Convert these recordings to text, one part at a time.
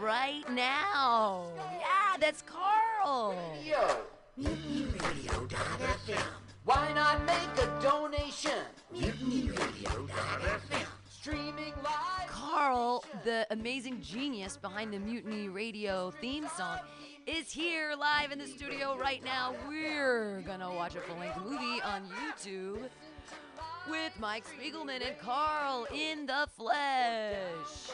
right now? Yeah, that's Carl. Radio. Why not make a donation? Streaming live. Carl, the amazing genius behind the Mutiny Radio theme song, is here live in the studio right now. We're gonna watch a full length movie on YouTube with Mike Spiegelman and Carl in the flesh.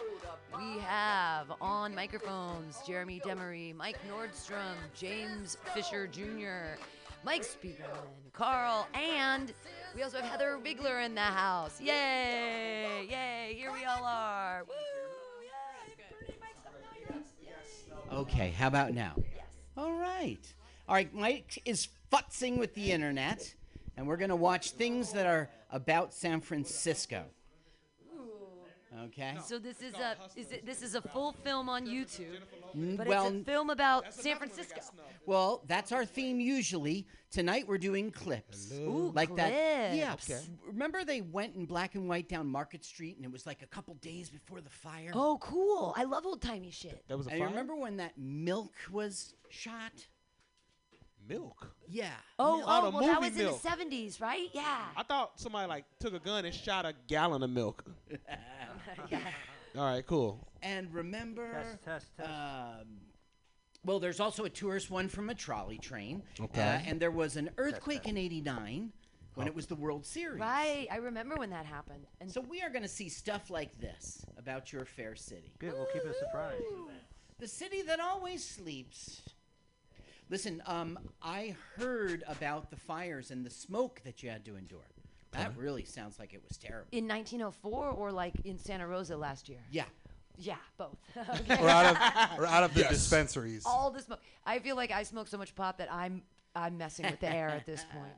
We have on microphones Jeremy Demery, Mike Nordstrom, James Fisher Jr., Mike Spiegelman, Carl, and we also have Heather Bigler in the house. Yay! Yay! Here we all are. Woo! Yay! Okay, how about now? All right. All right, Mike is futzing with the internet, and we're going to watch things that are about San Francisco. Okay? So this is a is it, this is a full film on YouTube, Mm, but well, it's a film about San Francisco. well, that's our theme usually. Tonight we're doing clips. Ooh, like that. Yeah. clips. s- Remember they went in black and white down Market Street and it was like a couple days before the fire? Oh, cool! I love old timey shit. That was a And fire? remember when that milk was shot? Milk. Yeah. Oh, Milk. oh, Oh, the well, that movie was milk. in the '70s, right? Yeah. I thought somebody like took a gun and shot a gallon of milk. All right, cool. And remember, Test, test, test. Um, well, there's also a tourist one from a trolley train. Okay. Uh, and there was an earthquake in '89 when it was the World Series. Right. I remember when that happened. And So we are going to see stuff like this about your fair city, Good. We'll keep it a surprise. the city that always sleeps. Listen, um, I heard about the fires and the smoke that you had to endure. That really sounds like it was terrible. in 1904 or like in Santa Rosa last year? Yeah. Yeah, both. or out of or out of the Yes. dispensaries. All the smoke. I feel like I smoke so much pot that I'm I'm messing with the air at this point.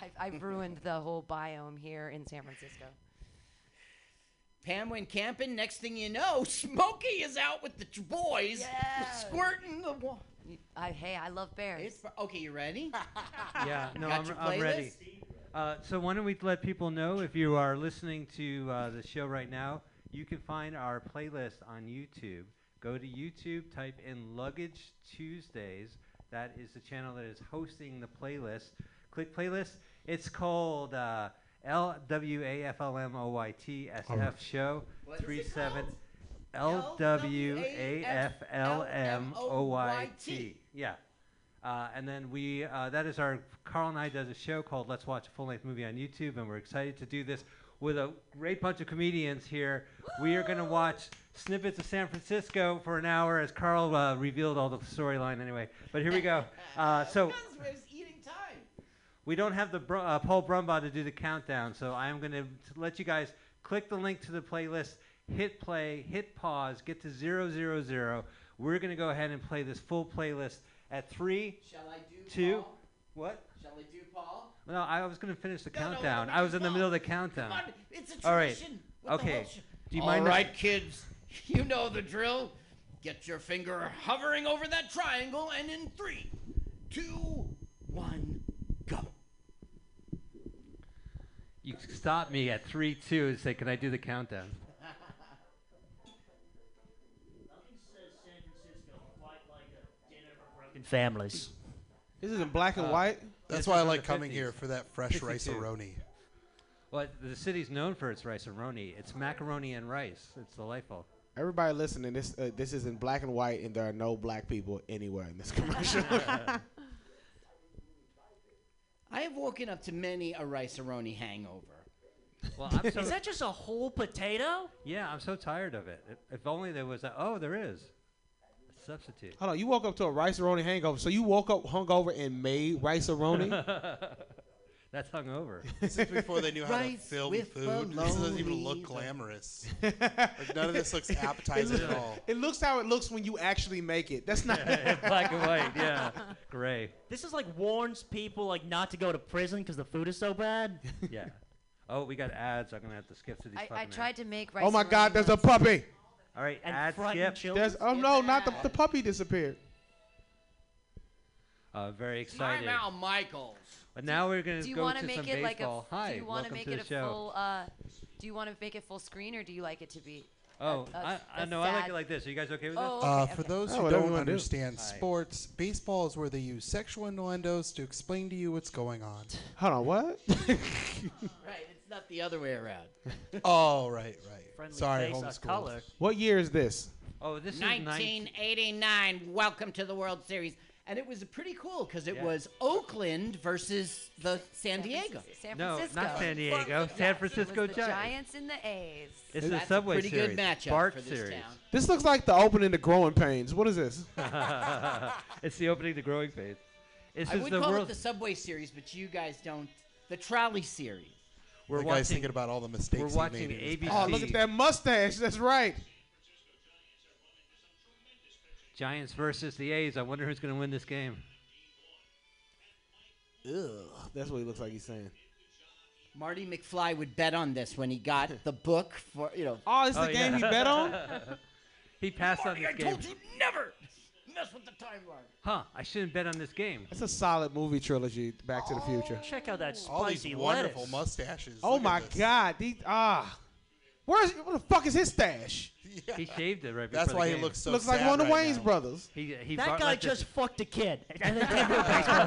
I've, I've ruined the whole biome here in San Francisco. Pam went camping. Next thing you know, Smokey is out with the t- boys, Yeah. squirting the. Wa- I, hey, I love bears. it's, okay, you ready? Yeah, no, I'm, I'm ready. Uh, so why don't we let people know if you are listening to uh, the show right now, you can find our playlist on YouTube. Go to YouTube, type in Luggage Tuesdays. That is the channel that is hosting the playlist. Click playlist. It's called uh, L W A F L M O Y T S F Show What is three seven called? L W A F L M O Y T. Yeah. Uh, and then we, uh, that is our, Carl and I does a show called Let's Watch a Full Length Movie on YouTube, and we're excited to do this with a great bunch of comedians here. We are going to watch snippets of San Francisco for an hour as Carl uh, revealed all the storyline anyway. But here we go. Uh, so Because it's eating time. we don't have the Br- uh, Paul Brumbaugh to do the countdown, so I'm going to let you guys click the link to the playlist, hit play, hit pause, get to zero zero zero. We're going to go ahead and play this full playlist at three, Shall I do two, Paul? what? Shall I do Paul? No, I was going to finish the No, no, countdown. let me I was do in the middle of the countdown. Come on, it's a All right. tradition. with the Okay. sh- Do you All mind? if- right, kids. You know the drill. Get your finger hovering over that triangle, and in three, two, one, go. You stop me at three, two, and say, "Can I do the countdown?" Families. This is in black and Uh, white. That's why I like coming 50s. here for that fresh rice 62. aroni. Well, the city's known for its rice and roni. It's macaroni and rice. It's delightful. Everybody listening, this uh, this is in black and white, and there are no black people anywhere in this commercial. I have woken up to many a rice aroni hangover. Well, I'm so Is that just a whole potato? yeah, I'm so tired of it. If, if only there was a oh, there is a substitute. Hold on, you woke up to a rice aroni hangover. So you woke up hungover and made rice aroni? That's hungover. This is before they knew how to Rice film with food. This doesn't even look bologna. glamorous. like none of this looks appetizing at all. it looks how it looks when you actually make it. That's not. Black and white, yeah, gray, This is like warns people like not to go to prison because the food is so bad. yeah. Oh, we got ads. I'm gonna have to skip through these. I, I fucking tried ads. to make rice. oh my God, there's a once. puppy. All right, And ad skip. children. There's oh no, an not the the puppy disappeared. Uh, very excited. Time out, Michaels. But now we're gonna Do you go want to to make some it like a? baseball. Hi, do you want to make it a show. full? Uh, do you want to make it full screen or do you like it to be? Oh, a- I, I a know. I like it like this. Are you guys okay with Oh, this? Uh, okay, for okay. those Oh, who whatever don't wanna do. understand Hi. sports, baseball is where they use sexual innuendos to explain to you what's going on. Hold on, what? Right, it's not the other way around. oh, right, right. Friendly Sorry, face, homeschooled. color. what year is this? Oh, this is 19. 1989. Welcome to the World Series. And it was pretty cool because it Yeah. was Oakland versus the San Diego. San No, Francisco. not San Diego. Yes, San it Francisco was the Giants. Giants and the A's. This is That's a Subway a pretty series. good matchup Bart for this series. town. This looks like the opening to Growing Pains. What is this? it's the opening to Growing Pains. This I is would the call world. it the Subway Series, but you guys don't. The Trolley Series. We're the guy's watching. thinking about all the mistakes we're he watching made. in ABC. Oh, look at that mustache. That's right. Giants versus the A's. I wonder who's going to win this game. Ugh, that's what he looks like he's saying. Marty McFly would bet on this when he got the book for, you know. Oh, this is Oh, the game yeah. he bet on? he passed on Marty, this I game. told you never mess with the timeline. Huh? I shouldn't bet on this game. That's a solid movie trilogy, Back to the Future. Check out that spicy all these wonderful lettuce. mustaches. Oh Look at my this. God. These, ah. Where's, where the fuck is his stash? Yeah. He shaved it right before That's the why game. he looks so looks like sad one of right Wayans now. brothers. He, he That bought- guy left just fucked a kid. And they can't do a baseball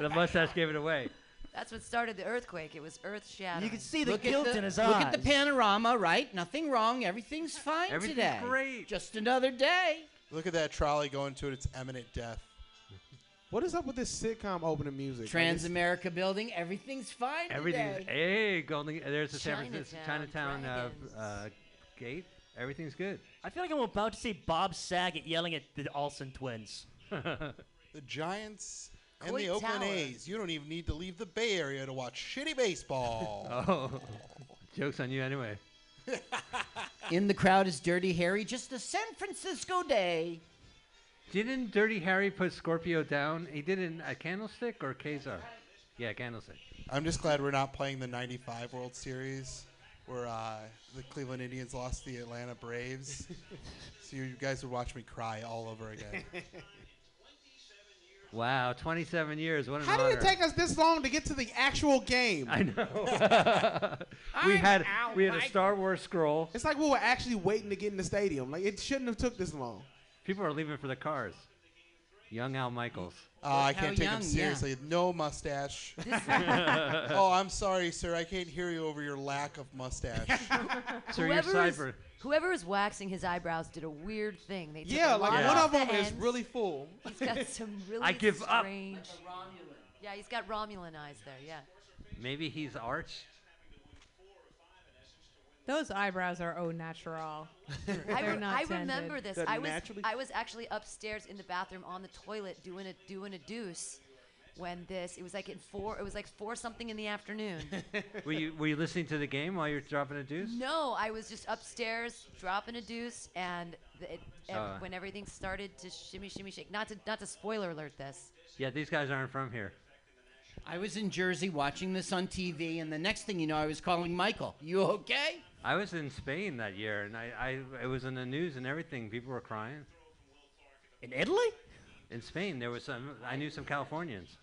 the mustache gave it away. That's what started the earthquake. It was earth shattering. You can see the Look guilt the, in his look eyes. Look at the panorama, right? Nothing wrong. Everything's fine Everything's today. great. Just another day. Look at that trolley going to its imminent death. What is up with this sitcom opening music? Trans America building. Everything's fine Everything's today. hey, Golden. There's the San Francisco Chinatown, Chinatown uh, uh, gate. Everything's good. I feel like I'm about to see Bob Saget yelling at the Olsen twins. The Giants and Coit the Oakland Tower. A's. You don't even need to leave the Bay Area to watch shitty baseball. Oh, jokes on you anyway. In the crowd is Dirty Harry. Just a San Francisco day. Didn't Dirty Harry put Scorpio down? He did it in a Candlestick or Kezar? Yeah, Candlestick. I'm just glad we're not playing the 95 World Series where uh, the Cleveland Indians lost the Atlanta Braves. so you guys would watch me cry all over again. Wow, 27 years. What an How did honor. it take us this long to get to the actual game? I know. we I'm had Al we had a Michael. Star Wars scroll. It's like we were actually waiting to get in the stadium. Like it shouldn't have took this long. People are leaving for the cars. Young Al Michaels. Uh, I How can't take young, him yeah. seriously. No mustache. oh, I'm sorry, sir. I can't hear you over your lack of mustache. Sir, your Whoever is, cyber. Whoever is waxing his eyebrows did a weird thing. They took Yeah, a like lot one off of the them is ends. really full. He's got some really I give up. Yeah, he's got Romulan eyes there. Yeah. Maybe he's Arch. Those eyebrows are au natural. I, They're re- not I tinted. remember this. They're I was naturally- I was actually upstairs in the bathroom on the toilet doing a doing a deuce when this. It was like in four. It was like four something in the afternoon. Were you were you listening to the game while you were dropping a deuce? no, I was just upstairs dropping a deuce, and the, it, Uh. when everything started to shimmy shimmy shake. Not to not to spoiler alert this. Yeah, these guys aren't from here. I was in Jersey watching this on TV, and the next thing you know, I was calling Michael. You okay? I was in Spain that year, and I, I it was in the news and everything. People were crying. In Italy? In Spain, there was some. I knew some Californians.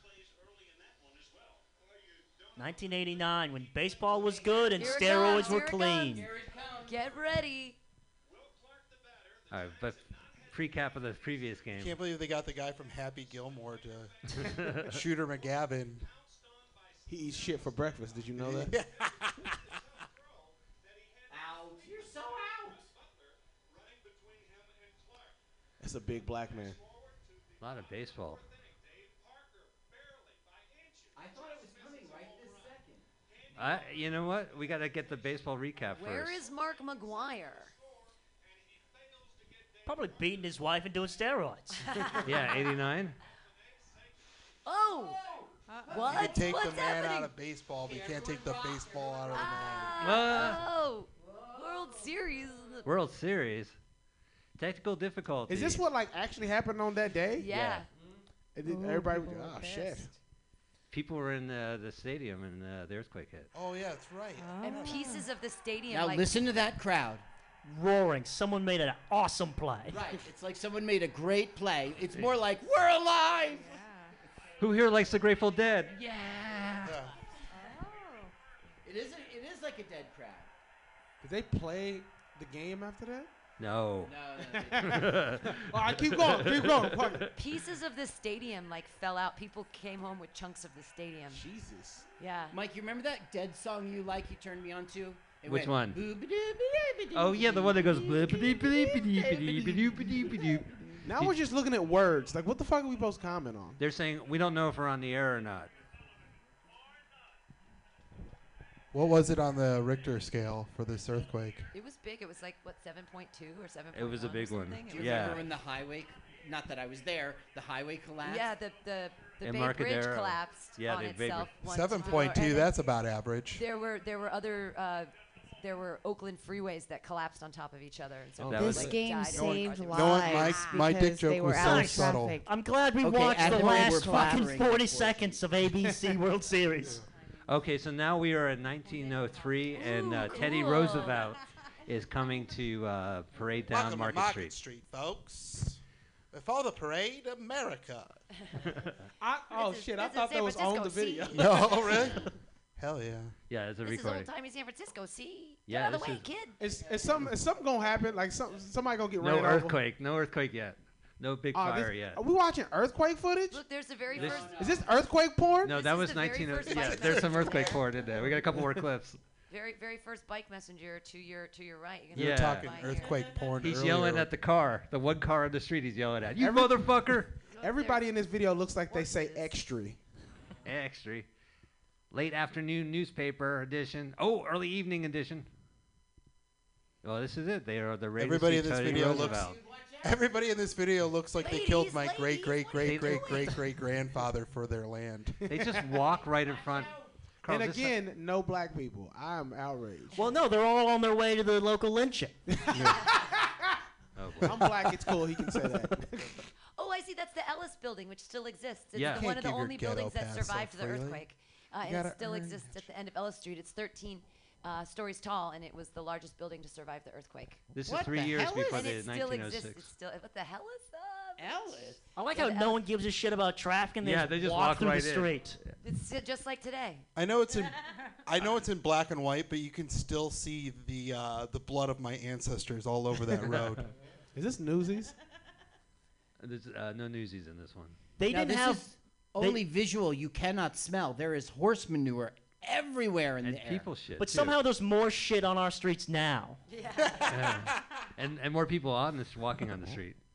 1989, when baseball was good and Here steroids comes, were clean. Get ready. All right, but recap of the previous game. Can't believe they got the guy from Happy Gilmore to Shooter McGavin. He eats shit for breakfast. Did you know that? Out. You're so out. That's a big black man. A lot of baseball. I, you know what? We got to get the baseball recap Where first. is Mark McGwire? Probably beating his wife and doing steroids. yeah, 89. Oh, what? You can take What's the man happening? out of baseball, but you can't take the baseball out of the man. Ah! Oh, World Series. World Series. Technical difficulty. Is this what like actually happened on that day? Yeah. And then ah, Ooh, everybody, people were oh shit. Pissed. people were in the, the stadium and uh, the earthquake hit. Oh yeah, that's right. And pieces of the stadium. Now like, listen to that crowd. Roaring. Someone made an awesome play. Right. It's like someone made a great play. It's more like we're alive. Who here likes the Grateful Dead? Yeah. Yeah. It is. A, it is like a dead crowd. Did they play the game after that? No. No. no, no. All right, keep going. Keep going. Fuck pieces of the stadium like fell out. People came home with chunks of the stadium. Jesus. Yeah. Mike, you remember that dead song you like? You turned me on to. It Which went, one? Oh yeah, the one that goes. Now we're just looking at words. Like, what the fuck are we supposed to comment on? They're saying we don't know if we're on the air or not. What was it on the Richter scale for this earthquake? It was big. It was like what 7.2 or 7.1. It was a big one. It Do was you Yeah. remember when the highway? Not that I was there. The highway collapsed. Yeah, the the the In Bay Bridge collapsed Yeah, on the Bay itself. once Seven before, point two. and That's about average. There were there were other uh, there were Oakland freeways that collapsed on top of each other. And so Oh, was This it. game died. saved No lives. one- my- my dick joke was out so of subtle. I'm glad we Okay, watched the last fucking 40 seconds of ABC World Series. Okay, so now we are in 1903, and uh, Ooh, Teddy cool. Roosevelt is coming to uh, parade down Welcome Market, to Market Street. Street. folks. Before the parade, America. I, oh This is- shit! I thought that was on the video. see? no, really? Hell yeah. Yeah, it's a This is recording. old timey San Francisco. See, Yeah, get out of the way, is- kid. Is, is some is something gonna happen? Like some somebody gonna get No ran earthquake. No earthquake yet. No big over? Oh, fire this- yet. Are we watching earthquake footage? Look, there's the very This- first Is this earthquake porn? No, This that is was the very 19. first Yeah, bike there's some earthquake porn in there. We got a couple more clips. very very first bike messenger to your to your right. You can We Yeah. were talking find here. earthquake porn He's earlier. yelling at the car, the one car on the street. He's yelling at you, Every- motherfucker. Everybody in this video looks like they say extra. Extra. Late afternoon newspaper edition. Oh, early evening edition. Well, this is it. They are the radio Everybody in this Teddy video looks- Roosevelt. Everybody in this video looks like they killed my great great ladies, great what are you great doing? great great grandfather for their land. They just walk right in front. Carl, and this- again, no black people. I am outraged. Well, no, they're all on their way to the local lynching. oh. I'm black. It's cool. He can say that. Oh, I see. That's the Ellis Building, which still exists. It's Yeah. one of the only buildings that pass so survived the earthquake, uh, and it still exists at the end of Ellis Street. It's 13 uh, stories tall, and it was the largest building to survive the earthquake. This is What three the years hell is- before and the it still exists. 1906. It's still what the hell is that? Alice. I like how the no Ellis- one gives a shit about traffic and they Yeah, just they just walk, walk through right the in. street. It's uh, just like today. I know it's in I know it's in black and white, but you can still see the uh, the blood of my ancestors all over that road. Is this Newsies? There's uh, no newsies in this one. They now, didn't this have. is only visual. You cannot smell. There is horse manure everywhere in And the air. people shit. But too. somehow there's more shit on our streets now. Yeah. and and more people on this walking on the street.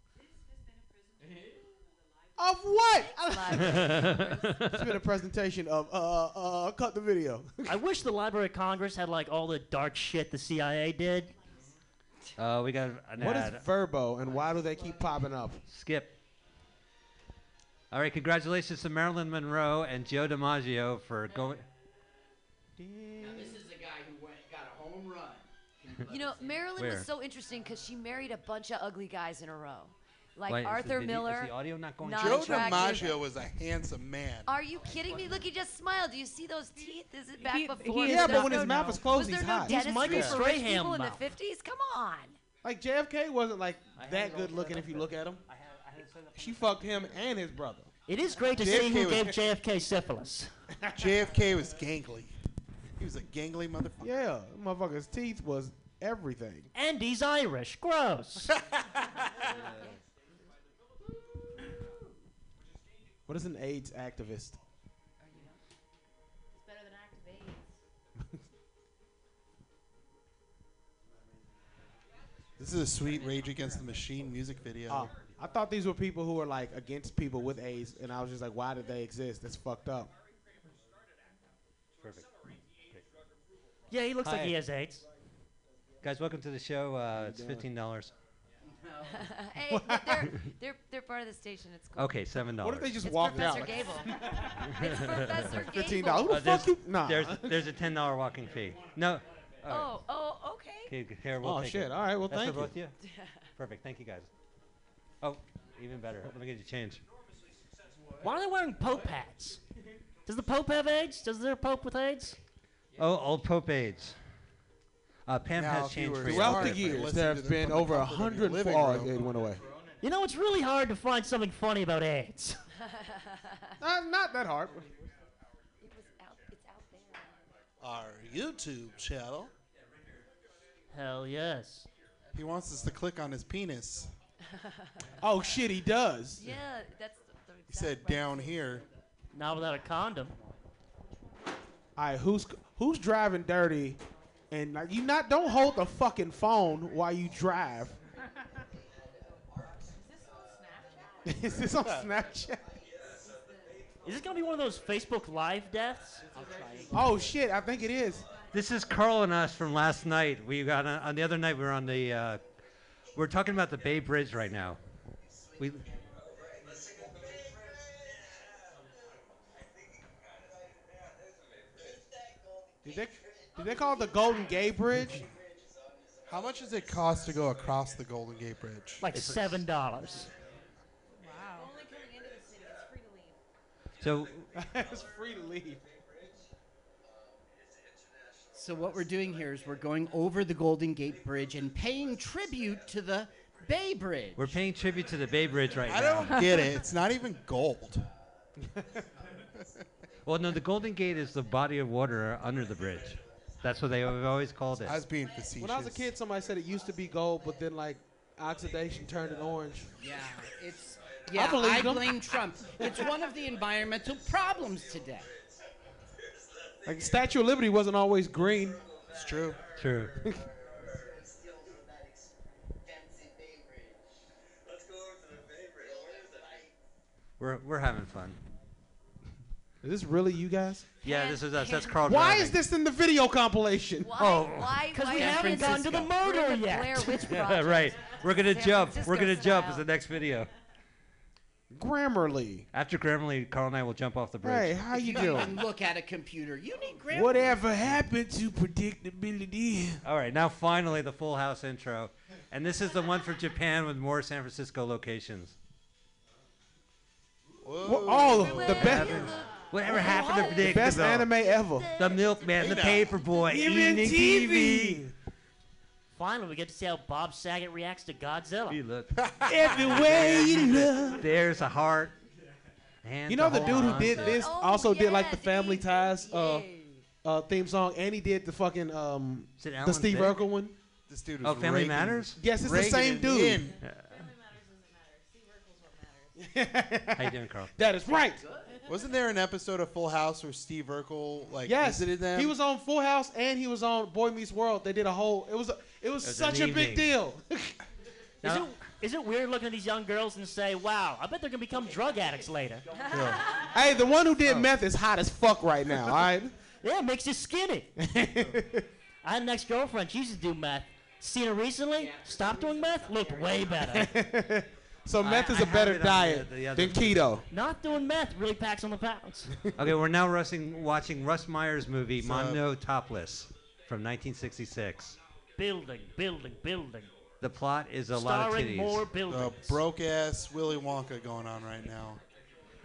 Of what? It's been a presentation of uh uh cut the video. I wish the Library of Congress had like all the dark shit the CIA did. Uh, we got an What is ad. Vrbo and why do they keep popping up? Skip. All right, congratulations to Marilyn Monroe and Joe DiMaggio for going. Now, this is the guy who went got a home run. You know. Marilyn Where? was so interesting because she married a bunch of ugly guys in a row, like Wait, is Arthur the Miller. Is the audio not going? Joe. DiMaggio was a handsome man. Are you kidding me? Look, he just smiled. Do you see those teeth? Is it back He- before? he is Yeah, but when his mouth is was closed, there he's no hot. He's dentistry Michael for rich Strahan people in the 50s? Come on. Like JFK wasn't like that good looking if you look at him. She fucked him and his brother. It is great to see who gave JFK syphilis. JFK was gangly. He was a gangly motherfucker. Yeah, motherfucker's teeth was everything. And he's Irish. Gross. What is an AIDS activist? This is a sweet Rage Against the Machine music video. Oh, I thought these were people who were like against people with AIDS, and I was just like, why did they exist? That's fucked up. Yeah, he looks like he has AIDS. Guys, welcome to the show. Uh, it's fifteen dollars. hey, they're, they're, they're part of the station. It's cool. Okay, seven dollars. What if they just It's walked Professor out? Gable. it's Professor Fifteen dollars. Who the Uh, fuck there's, you? Nah. there's there's a ten dollar walking fee. No. All Oh, oh, okay. right. Okay, here we'll oh take shit! it. All right. Well, That's thank for you. both of you. Perfect. Thank you guys. Oh, even better. Let me get you change. Why are they wearing Pope hats? Does the Pope have AIDS? Does there a Pope with AIDS? Oh, old Pope AIDS. Uh, Pam Now, has if you changed were for you. Throughout Smart, the but years, listen there to have them been from the over a comfort of your hundred. living Oh, room. it went away. You know, it's really hard to find something funny about AIDS. Uh, not that hard. It was out. It's out there. Our YouTube channel. Hell yes. He wants us to click on his penis. Oh shit, he does. Yeah, that's the, the He said right- down here. Not without a condom. All right, who's who's driving dirty? And like, you not don't hold the fucking phone while you drive. This is a Snapchat. this on Snapchat? Is this gonna be one of those Facebook Live deaths? Oh shit, I think it is. This is Carl and us from last night. We got on, on the other night. We were on the. Uh, we're talking about the Bay Bridge right now. We. Did they did they call it the Golden Gate Bridge? How much does it cost to go across the Golden Gate Bridge? Like seven dollars. Wow. Only coming into the city. It's free to leave. So it's free to leave. So what we're doing here is we're going over the Golden Gate Bridge and paying tribute to the Bay Bridge. we're paying tribute to the Bay Bridge right I now. I don't get it. It's not even gold. Well, no, the Golden Gate is the body of water under the bridge. That's what they have always called it. I was being facetious. When I was a kid, somebody said it used to be gold, but then like oxidation turned it orange. Yeah, it's yeah. I, believe them. blame Trump. It's one of the environmental problems today. Like Statue of Liberty wasn't always green. It's true. True. We're we're having fun. Is this really you guys? Yeah, this is us. That's Carl. Why driving. is this in the video compilation? Why? Oh. Why? Because we haven't gotten to the Francisco? We're murder the yet. Blair Witch Yeah, Project. right. We're gonna San jump. We're gonna jump style. as the next video. Grammarly. After Grammarly, Carl and I will jump off the bridge. Hey, how you you doing? even look at a computer, you need grammar. Whatever happened to predictability? All right, now finally the Full House intro, and this is the one for Japan with more San Francisco locations. Wha- Oh, the best, Whatever happened to the best predictable? anime ever. The Milkman, the Hey now. Paperboy, Even evening TV. Finally, we get to see how Bob Saget reacts to Godzilla. Hey, look, Every way you look. there's a heart. And You know the to dude who did this Oh, also did like the Family he- Ties uh, uh, theme song, and he did the fucking um the Steve Thicke? Urkel one. This dude was Oh, Family raking- Matters. Yes, it's the raking same it dude. in. How you doing, Carl? That is right. Wasn't there an episode of Full House where Steve Urkel like Yes, visited them? he was on Full House and he was on Boy Meets World. They did a whole. It was a, it was It was such an a big evening. deal. Is Now- it, is it weird looking at these young girls and say, wow, I bet they're going to become drug addicts later? hey, the one who did Oh. meth is hot as fuck right now. All right. Yeah, it makes you skinny. I had an ex girlfriend. She used to do meth. Seen her recently? Stopped doing meth? Looked way better. So meth I- is I a better it on the- diet the than keto. Not doing meth really packs on the pounds. Okay, we're now rushing, watching Russ Meyer's movie So- Mondo Topless from 1966. building, building, building. The plot is a lot of Starring titties. more a buildings. broke ass Willy Wonka going on right now.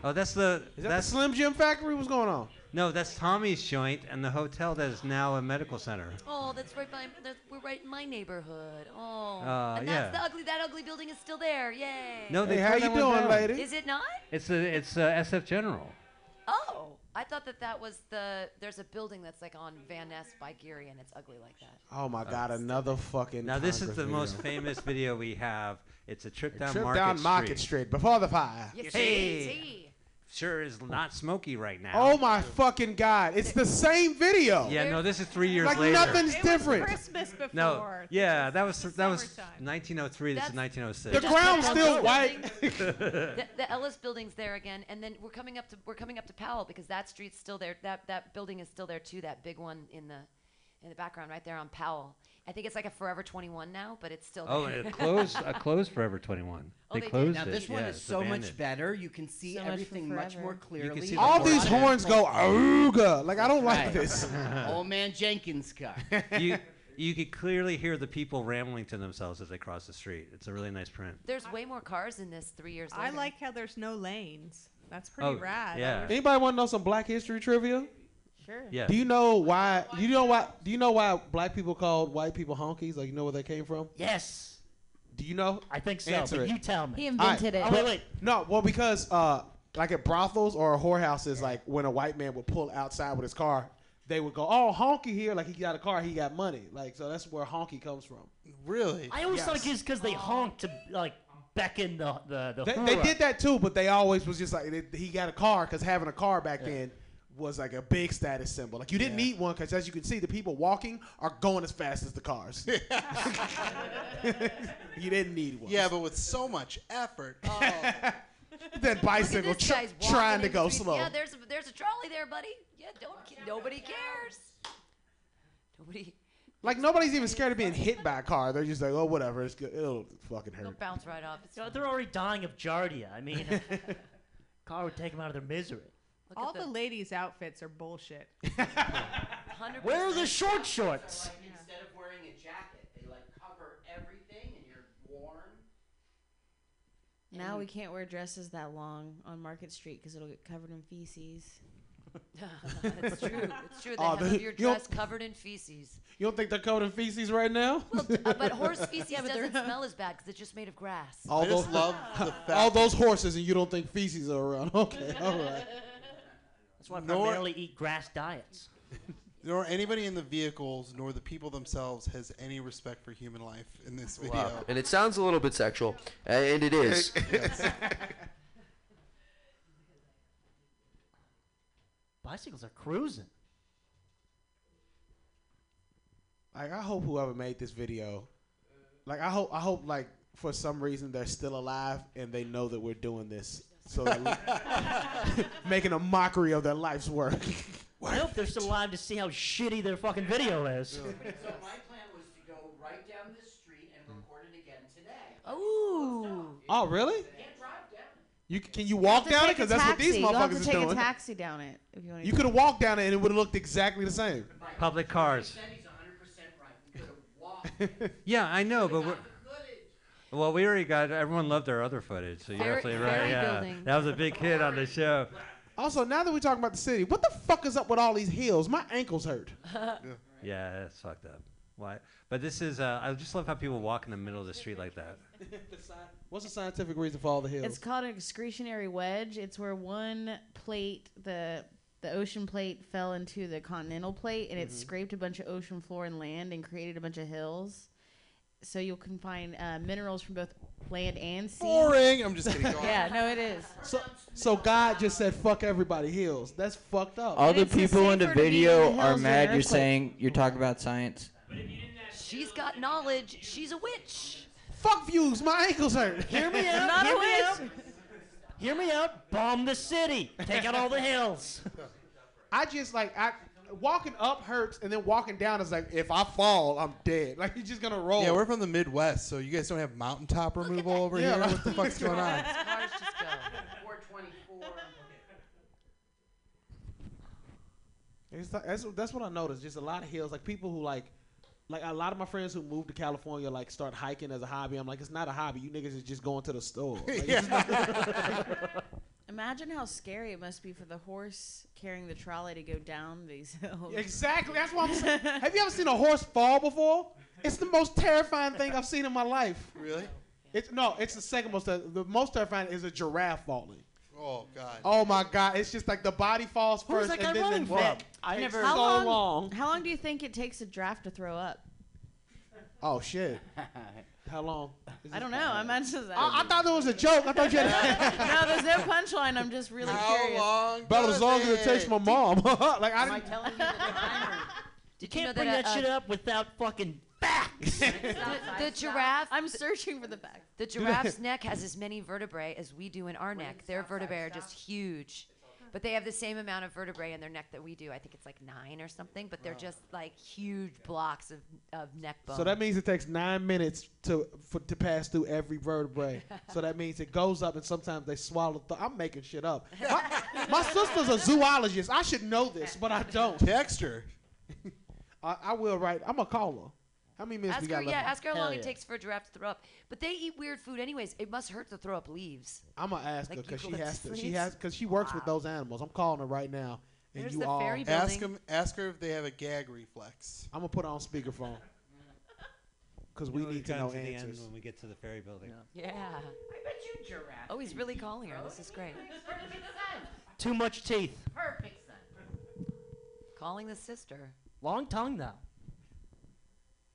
Oh, that's the Is that that's the Slim Jim Factory? What's going on? no, that's Tommy's joint and the hotel that is now a medical center. Oh, that's right by. That's, we're right in my neighborhood. Oh, Uh, and yeah. that's the ugly. That ugly building is still there. Yay. No, they Hey, how tore you one doing, down. lady? Is it not? It's a it's a SF General. Oh, I thought that that was the. There's a building that's like on Van Ness by Geary, and it's ugly like that. Oh my God! Another fucking. Now this is Congress the video. most famous video we have. It's a trip down Trip Market down Street. Market Street before the fire. Yes, Hey. see. Sure is not smoky right now. Oh my fucking God! It's the same video. Yeah, no, this is three years Like later. nothing's It different. was Christmas before. No, yeah, that was that was summertime. 1903. This is 1906. The ground's still Ellis white. the, the Ellis building's there again, and then we're coming up to we're coming up to Powell because that street's still there. That that building is still there too. That big one in the in the background right there on Powell. I think it's like a Forever 21 now, but it's still Oh, it closed. uh, closed Forever 21. Oh, they they did? closed Now it. this one yeah, is it's so much better. You can see So everything much forever. more You can clearly. see the All Four these horns go ooga. Like I don't like this. Old man Jenkins car. you you could clearly hear the people rambling to themselves as they cross the street. It's a really nice print. There's way more cars in this three years later. I like how there's no lanes. That's pretty Oh, rad. Yeah. Anybody want to know some Black History trivia? Sure. Yeah. Do you know why? Do you know why? Do you know why black people called white people honkies? Like you know where they came from? Yes. Do you know? I think so. Answer but it. you tell me. He invented oh, it. wait, wait. No, well because uh, like at brothels or whorehouses, like when a white man would pull outside with his car, they would go, "Oh, honky here!" Like he got a car, he got money. Like so, that's where honky comes from. Really? I always thought it was because they honked to like beckon the the the. They, they did that too, but they always was just like they, he got a car because having a car back then was like a big status symbol. Like you didn't Yeah. need one because as you can see, the people walking are going as fast as the cars. you didn't need one. Yeah, but with so much effort. Oh, that bicycle tr- trying to go streets. slow. Yeah, there's a, there's a trolley there, buddy. Yeah, don't nobody cares. Nobody. Like nobody's even scared of being hit by a car. They're just like, oh, whatever. It's good. It'll fucking They'll hurt. bounce right off. It's You know, they're already dying of giardia. I mean, car would take them out of their misery. Look All at the ladies' outfits are bullshit. 100%. Where are the short shorts? Like, instead of wearing a jacket, they like cover everything and you're warm. Now we can't wear dresses that long on Market Street because it'll get covered in feces. it's true. It's true. They Oh, have your dress covered in feces. You don't think they're covered in feces right now? Well, uh, but horse feces Yeah, but doesn't smell as bad because it's just made of grass. all I just those, love the fact. all those horses, and you don't think feces are around? Okay, all right. That's why I Nor- primarily eat grass diets. nor anybody in the vehicles, nor the people themselves has any respect for human life in this video. Wow. And it sounds a little bit sexual, and it is. Bicycles are cruising. Like I hope whoever made this video, like I hope I hope like for some reason they're still alive and they know that we're doing this, so that- making a mockery of their life's work. I hope they're still alive to see how shitty their fucking video is. So my plan was to go right down this street and record it again today. Ooh. oh really? Can't drive down it. You can you walk down it because that's what these You'll have motherfuckers to is take doing. a taxi down it if you want to. You could have walked down it and it would have looked exactly the same. Public cars. Said he's 100% right. We could have walked. Yeah, I know, but we're, footage. Well, we already got everyone loved our other footage, so you're Ferry- absolutely right. Yeah, building. that was a big hit on the show. Also, now that we're talking about the city, what the fuck is up with all these hills? My ankles hurt. Yeah, that's fucked up. Why? But this is. Uh, I just love how people walk in the middle of the street like that. What's the scientific reason for all the hills? It's called an accretionary wedge. It's where one plate, the the ocean plate, fell into the continental plate, and it Mm-hmm. scraped a bunch of ocean floor and land and created a bunch of hills. So you can find uh, minerals from both land and sea. Boring. I'm just kidding. Go on. Yeah, no, it is. so, so God just said, "Fuck everybody hills." That's fucked up. All the it's people in the safer to be in video the are hills mad than you're earthquake. saying you're talking about science. She's got knowledge. She's a witch. Fuck views. My ankles hurt. Hear me out. Not hear a me witch. out. Hear me out. Bomb the city. Take out all the hills. I just like I walking up hurts, and then walking down is like if I fall, I'm dead. Like you're just gonna roll. Yeah, we're from the Midwest, so you guys don't have mountaintop removal over Yeah, here. right. What the fuck's going on? Cars just go. 424. It's like, that's that's what I noticed. Just a lot of hills. Like people who like. Like a lot of my friends who moved to California, like start hiking as a hobby. I'm like, it's not a hobby. You niggas is just going to the store. Like, it's not- Imagine how scary it must be for the horse carrying the trolley to go down these hills. exactly. That's what I'm saying. Have you ever seen a horse fall before? It's the most terrifying thing I've seen in my life. Really? It's no, it's the second most. Uh, the most terrifying is a giraffe falling. Oh God. Oh my god! It's just like the body falls Where's first, that guy and then running the from? neck. I never- How so long- long. How long do you think it takes a giraffe to throw up? Oh shit! How long? I don't know. I'm not just. I, I thought that was a joke. I thought you had. no, there's no punchline. I'm just really How curious. long? About as long as it takes my mom. like I Am I telling you the timer? Did You you know can't bring that, that uh, shit up without fucking facts. the, the giraffe? I'm searching for the fact. The giraffe's neck has as many vertebrae as we do in our neck. Their vertebrae are just huge. But they have the same amount of vertebrae in their neck that we do. I think it's like nine or something, but they're just like huge blocks of, of neck bone. So that means it takes nine minutes to for, to pass through every vertebrae. so that means it goes up, and sometimes they swallow. Th- I'm making shit up. My, my sister's a zoologist. I should know this, but I don't. Text her. I, I will write. I'm gonna call her. How many minutes Ask we got her, yeah, ask her how Hell long yeah. it takes for a giraffe to throw up. But they eat weird food anyways. It must hurt to throw up leaves. I'm gonna ask her because she eucalyptus has to. She leaves? has because she works with those animals. I'm calling her right now, and There's you the all. fairy Ask building. them. Ask her if they have a gag reflex. I'm gonna put her on speakerphone because we We'll need to come know the end answers. when we get to the ferry building. Yeah. I bet you giraffe. Oh, he's really calling her. This is great. Perfect sense. Too much teeth. Perfect sense. Calling the sister. Long tongue though.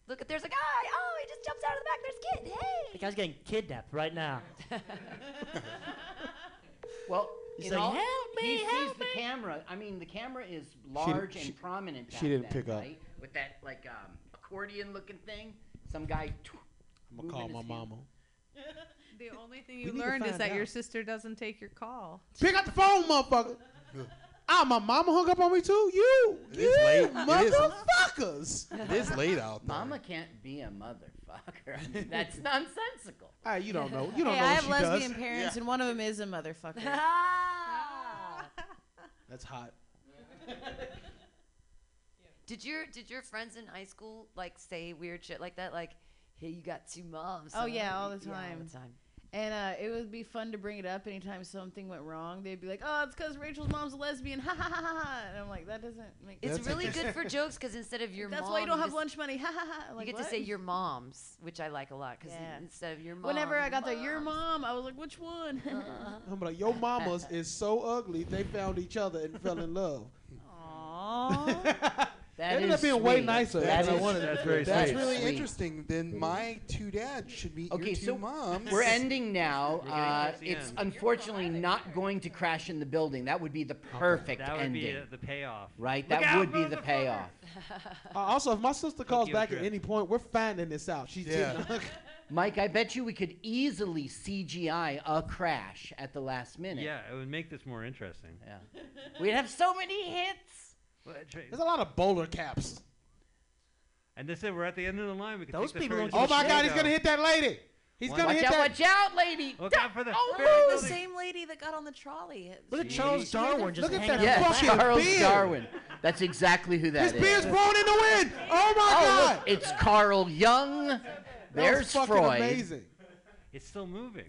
Look, there's a guy. Oh, he just jumps out of the back. There's kid. Hey. The guy's getting kidnapped right now. Well, He's in like, all- "Help me, He sees help the camera. I mean, the camera is large she- and prominent. she didn't then, pick up. right? With that like um, accordion-looking thing. Some guy. I'm gonna call my mama. The only thing you need learned is find that your sister doesn't take your call. Pick up the phone, motherfucker. ah, my mama hung up on me too. You, It you late. Motherfuckers. It is late out there. Mama can't be a motherfucker. I mean, that's nonsensical. Hey, you don't know. You don't Hey, know I what have she lesbian does. parents, and one of them is a motherfucker. Ah. That's hot. Did your did your friends in high school like say weird shit like that? Like, hey, you got two moms. Oh, huh?" yeah, all the Yeah, all the time. And uh, it would be fun to bring it up anytime something went wrong. They'd be like, "Oh, it's because Rachel's mom's a lesbian." Ha ha ha ha! ha. And I'm like, that doesn't make. It's really good for jokes because instead of your mom. That's mom, why you don't have just- lunch money. Ha ha ha! You get what? to say your moms, which I like a lot because Yeah. instead of your mom. Whenever I got the your mom, I was like, which one? I'm like, your mamas is so ugly. They found each other and fell in love. Aww. That Ended is up being way nicer That than I is wanted That's very That's sweet. really Sweet. interesting. Then my two dads should meet Okay, your two so moms. we're ending now. We're getting Uh, towards the it's end. unfortunately not going to crash in the building. That would be the perfect That would ending, be uh, the payoff. right? Look that out, would be the motherfucker! payoff. Uh, also, if my sister calls Tokyo back at Drift. any point, we're finding this out. She's Yeah. Mike, I bet you we could easily CGI a crash at the last minute. Yeah, it would make this more interesting. Yeah. We'd have so many hits. Well, tra- There's a lot of bowler caps. And this is we're at the end of the line. We can Those take the people ferry don't Oh my God, he's gonna hit that lady. He's Watch gonna Watch hit out, that. watch out, lady. Look out for the Oh, ferry the building. same lady that got on the trolley. Look at See? Charles Darwin just look at hanging that out. Yeah, fucking. Charles beard. Darwin. That's exactly who that His is. beard's blown in the wind. Oh my Oh, God. look, it's Carl Jung. That There's was fucking Freud. amazing. It's still moving.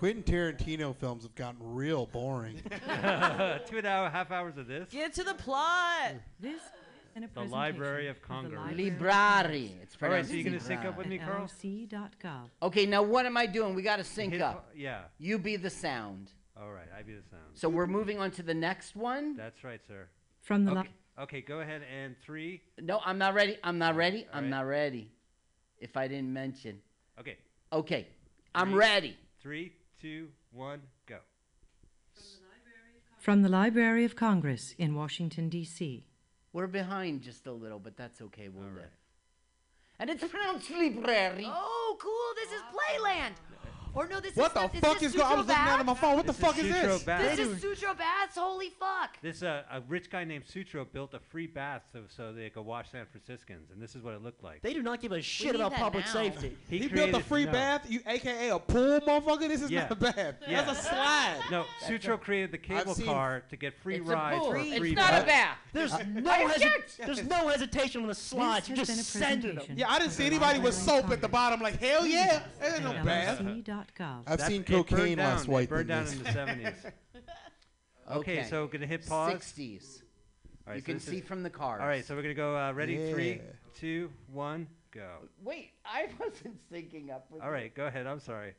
Quentin Tarantino films have gotten real boring. Two and a half half hours of this. Get to the plot. This and a The Library of Congress. Librari. It's pretty All right, pronounced so you gonna sync up with me, Carl? LRC.gov. Okay, now what am I doing? We got to sync Hit- up. Yeah. You be the sound. All right, I be the sound. So we're moving on to the next one. That's right, sir. From the Okay. li- Okay, go ahead and three. No, I'm not ready. I'm not ready. All I'm right. not ready. If I didn't mention. Okay, Okay, I'm Three. ready. three, two, one, go. from the Library of Congress in Washington, D.C. We're behind just a little, but that's okay. We'll All live. right. And it's pronounced library. Oh, cool! This is Playland. Or no, this What is What the fuck this is going? On? I was looking Sutro down at my phone. What the fuck is is Sutro this? Baths. This is Sutro Baths. Holy fuck! This uh, a rich guy named Sutro built a free bath so, so they could wash San Franciscans, and this is what it looked like. They do not give a shit about public now. safety. He, built a free no. bath, you AKA a pool, motherfucker. This is Yeah. not a bath. Yeah. That's a slide. No, Sutro created the cable car to get free It's a rides pool. for It's not a bath. There's no I hesi- object. there's no hesitation on the slides. You just has been send them. Yeah, I didn't see anybody with soap at the bottom. Like hell yeah, there ain't no bath. LRC.gov. I've That- seen it burned cocaine down. less It white burned down this. in the 70s. Okay, so we're gonna hit pause. 60s. All right, you so can this see is- from the cars. All right, so we're gonna go. Uh, ready? Three, Yeah. two, one, go. Wait, I wasn't syncing up with All right, go ahead. I'm sorry.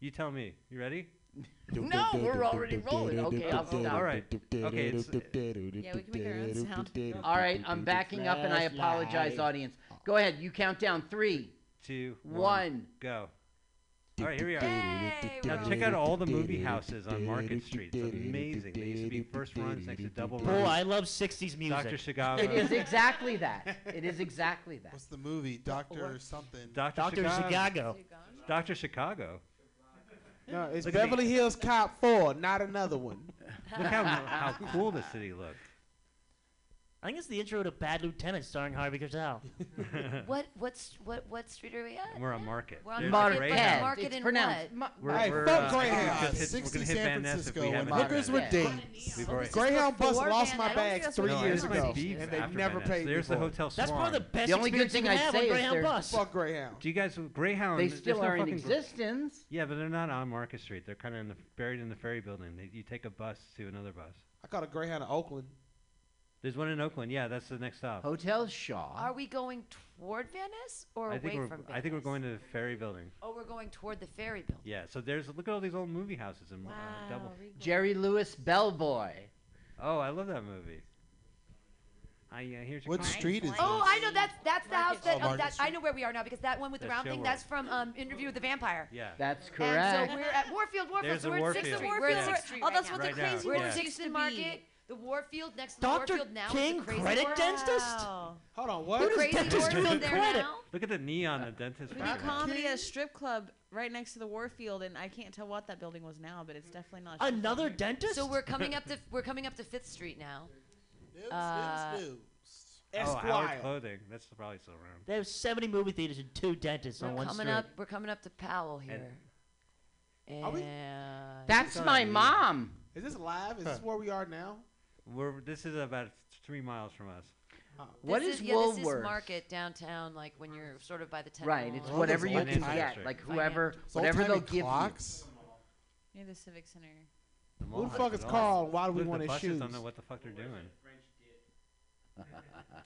You tell me. You ready? No, we're already rolling. Okay, I'll stop. All right. Okay. It's, Yeah, we can make our own sound. All right, I'm backing up and I apologize, light. audience. Go ahead, you count down three, two, one. go. All right, here we are. Hey, Now check out all the movie houses on Market Street. It's amazing. They used to be first runs next to Double oh, Boy, Murray, I love 60s music. Dr. Chicago. It is exactly that. It is exactly that. What's the movie? Doctor something. Dr. Dr. Chicago. Chicago. Dr. Chicago. No, it's Look Beverly Hills Cop 4, not another one. Look how how cool the city looked. I think it's the intro to Bad Lieutenant starring Harvey Keitel. What what's what what street are we at? We're on Market. We're on There's Market, Greyhound. but Market. Market It's in pronounced what? Ma- We're, Hey, we're, fuck uh, Greyhound. we're gonna hit- 60 we're San Van Ness if Francisco we and haven't Market. done Hookers it. with Yeah. dates. Greyhound bus lost my bags three no, years this Greyhound might ago, and they never Van Ness. paid me There's the for it. Hotel That's Swan. probably the best The only good experience you thing I'd have say on Greyhound Bus. Fuck Greyhound. Do you guys Greyhound? They still no are in fucking Gre- existence. Yeah, but they're not on Market Street. They're kind of buried in the ferry building. You take a bus to another bus. I caught a Greyhound in Oakland. There's one in Oakland. Yeah, that's the next stop. Hotel Shaw. Are we going toward Venice or I away think we're from Van I think we're going to the ferry building. Oh, we're going toward the ferry building. Yeah. So there's look at all these old movie houses in uh, Double. Regal. Jerry Lewis Bellboy. Oh, I love that movie. I uh, here's your What street is it? Oh. I know that's that's the house that Oh, that I know where we are now because that one with the That's round thing Showworld. that's from um, Interview with the Vampire. Yeah. That's And correct. so we're at Warfield, Warfield. There's so the we're at Warfield. Sixth Street. Yeah. We're at Sixth Street. Oh, right that's now. what the crazy We're yeah. at Sixth used to and be. Market. The Warfield next to the Dr. Warfield now. is King, the crazy credit Horse. dentist? Wow. Hold on, The what? does crazy dentist Horse do is in there credit? now. Look at the neon the dentist. We do background. comedy at a strip club right next to the Warfield, and I can't tell what that building was now, but it's definitely not. a strip Another dentist? So we're coming up to we're coming up to Fifth Street now. News, Uh, news, news. Oh, Howard Clothing. That's probably still around. They have 70 movie theaters and two dentists on We're one coming street. up. We're coming up to Powell here. Are we? And That's my mom. Is this live? Is this where we are now? We're this is about three miles from us. What this is is, yeah, This is Woolworth? Market downtown, like when you're sort of by the ten. Right. It's Oh, whatever you can time- get. Like whoever, It's whatever they'll give clocks. Near the Civic Center. The Who the fuck is all. Carl? Why do we Look, want the his buses shoes? don't know what the fuck they're doing. Look